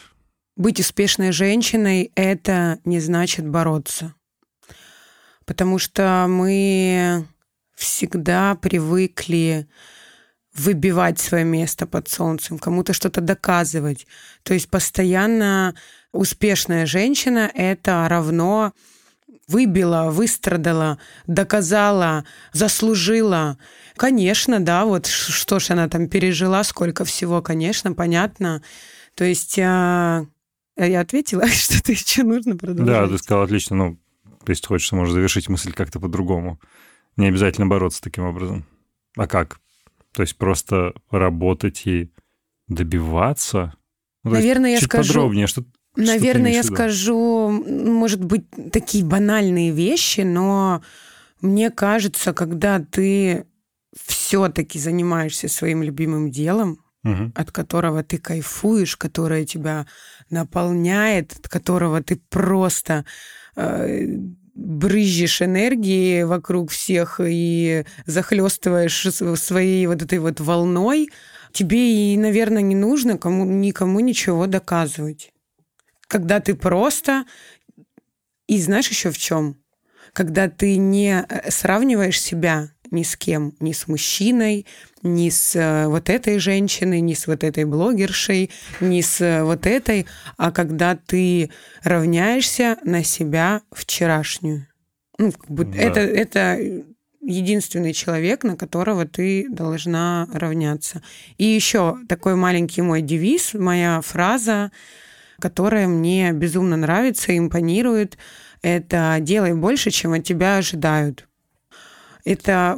[SPEAKER 1] Быть успешной женщиной — это не значит бороться. Потому что мы всегда привыкли выбивать свое место под солнцем, кому-то что-то доказывать. То есть постоянно успешная женщина — это равно выбила, выстрадала, доказала, заслужила. Конечно, да, вот что ж она там пережила, сколько всего, конечно, понятно. То есть а, я ответила, что-то еще нужно продолжать.
[SPEAKER 2] Да, ты сказала отлично. Ну, если хочешь, можешь завершить мысль как-то по-другому. Не обязательно бороться таким образом. А как? То есть просто работать и добиваться? Ну,
[SPEAKER 1] Наверное, я скажу...
[SPEAKER 2] подробнее, что
[SPEAKER 1] Наверное, я скажу, может быть, такие банальные вещи, но мне кажется, когда ты все-таки занимаешься своим любимым делом,
[SPEAKER 2] угу.
[SPEAKER 1] от которого ты кайфуешь, которое тебя наполняет, от которого ты просто э, брызжешь энергии вокруг всех и захлестываешь своей вот этой вот волной, тебе и, наверное, не нужно кому, никому ничего доказывать когда ты просто... И знаешь еще в чем? Когда ты не э, сравниваешь себя ни с кем, ни с мужчиной, ни с э, вот этой женщиной, ни с вот этой блогершей, ни с э, вот этой, а когда ты равняешься на себя вчерашнюю. Ну, как бы да. это, это единственный человек, на которого ты должна равняться. И еще такой маленький мой девиз, моя фраза, которая мне безумно нравится, импонирует, это «делай больше, чем от тебя ожидают». Это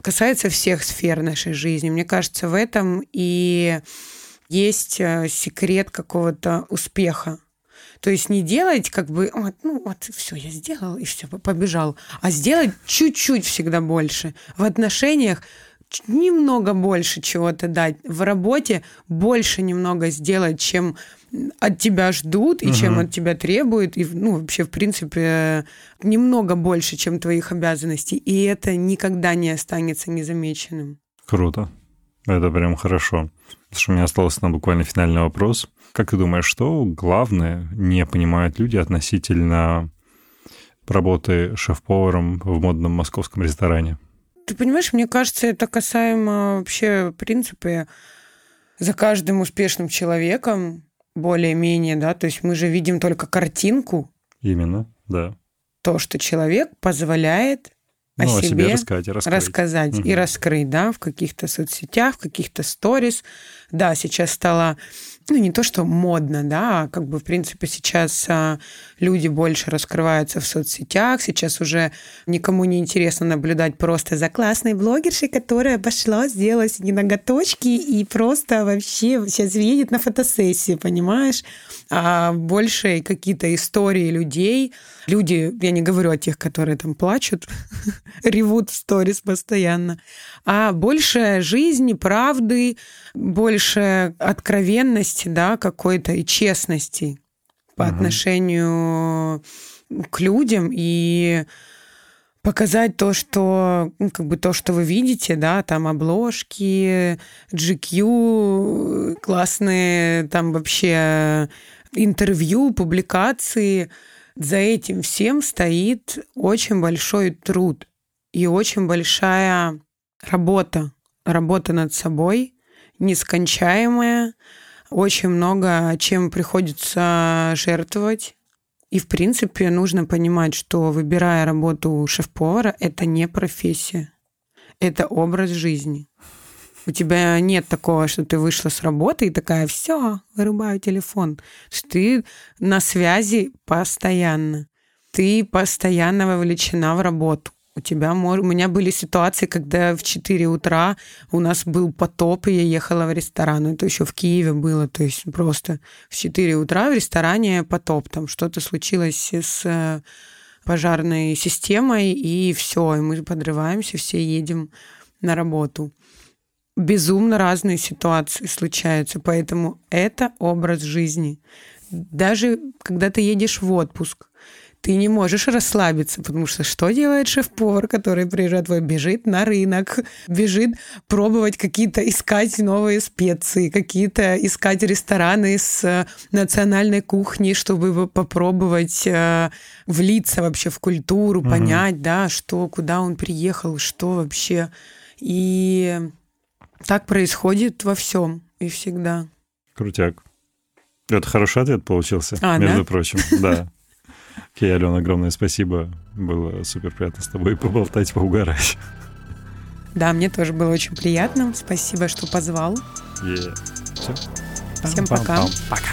[SPEAKER 1] касается всех сфер нашей жизни. Мне кажется, в этом и есть э, секрет какого-то успеха. То есть не делать как бы, вот, ну вот все, я сделал и все, побежал, а сделать чуть-чуть всегда больше. В отношениях немного больше чего-то дать. В работе больше немного сделать, чем от тебя ждут и угу. чем от тебя требуют. И, ну, вообще, в принципе, немного больше, чем твоих обязанностей. И это никогда не останется незамеченным.
[SPEAKER 2] Круто. Это прям хорошо. Потому что у меня остался на буквально финальный вопрос. Как ты думаешь, что главное не понимают люди относительно работы шеф-поваром в модном московском ресторане?
[SPEAKER 1] Ты понимаешь, мне кажется, это касаемо вообще, в принципе, за каждым успешным человеком более-менее, да, то есть мы же видим только картинку.
[SPEAKER 2] Именно, да.
[SPEAKER 1] То, что человек позволяет о ну, себе, себе рассказать, и раскрыть, рассказать угу. и раскрыть, да, в каких-то соцсетях, в каких-то сторис. Да, сейчас стало ну, не то, что модно, да, а как бы, в принципе, сейчас а, люди больше раскрываются в соцсетях, сейчас уже никому не интересно наблюдать просто за классной блогершей, которая пошла, сделала себе ноготочки и просто вообще сейчас едет на фотосессии, понимаешь? А больше какие-то истории людей, люди, я не говорю о тех, которые там плачут, ревут в сторис постоянно, а больше жизни, правды, больше откровенности, да, какой-то и честности по угу. отношению к людям и показать то, что, ну, как бы то, что вы видите, да, там обложки, GQ, классные там вообще интервью, публикации. За этим всем стоит очень большой труд и очень большая работа, работа над собой, нескончаемая, очень много чем приходится жертвовать. И, в принципе, нужно понимать, что выбирая работу шеф-повара, это не профессия, это образ жизни. У тебя нет такого, что ты вышла с работы и такая, все, вырубаю телефон. Ты на связи постоянно. Ты постоянно вовлечена в работу. У тебя, у меня были ситуации, когда в 4 утра у нас был потоп, и я ехала в ресторан. Это еще в Киеве было. То есть просто в 4 утра в ресторане потоп. Там что-то случилось с э, пожарной системой, и все, и мы подрываемся, все едем на работу. Безумно разные ситуации случаются, поэтому это образ жизни. Даже когда ты едешь в отпуск, ты не можешь расслабиться, потому что что делает шеф-повар, который приезжает твой, бежит на рынок, бежит пробовать какие-то, искать новые специи, какие-то искать рестораны с э, национальной кухней, чтобы попробовать э, влиться вообще в культуру, угу. понять, да, что, куда он приехал, что вообще. И так происходит во всем и всегда.
[SPEAKER 2] Крутяк. Это хороший ответ получился, а, между да? прочим. Да. Окей, Алена, огромное спасибо. Было супер приятно с тобой поболтать, поугарать.
[SPEAKER 1] Да, мне тоже было очень приятно. Спасибо, что позвал.
[SPEAKER 2] Yeah.
[SPEAKER 1] Все. Всем пока.
[SPEAKER 2] Пока.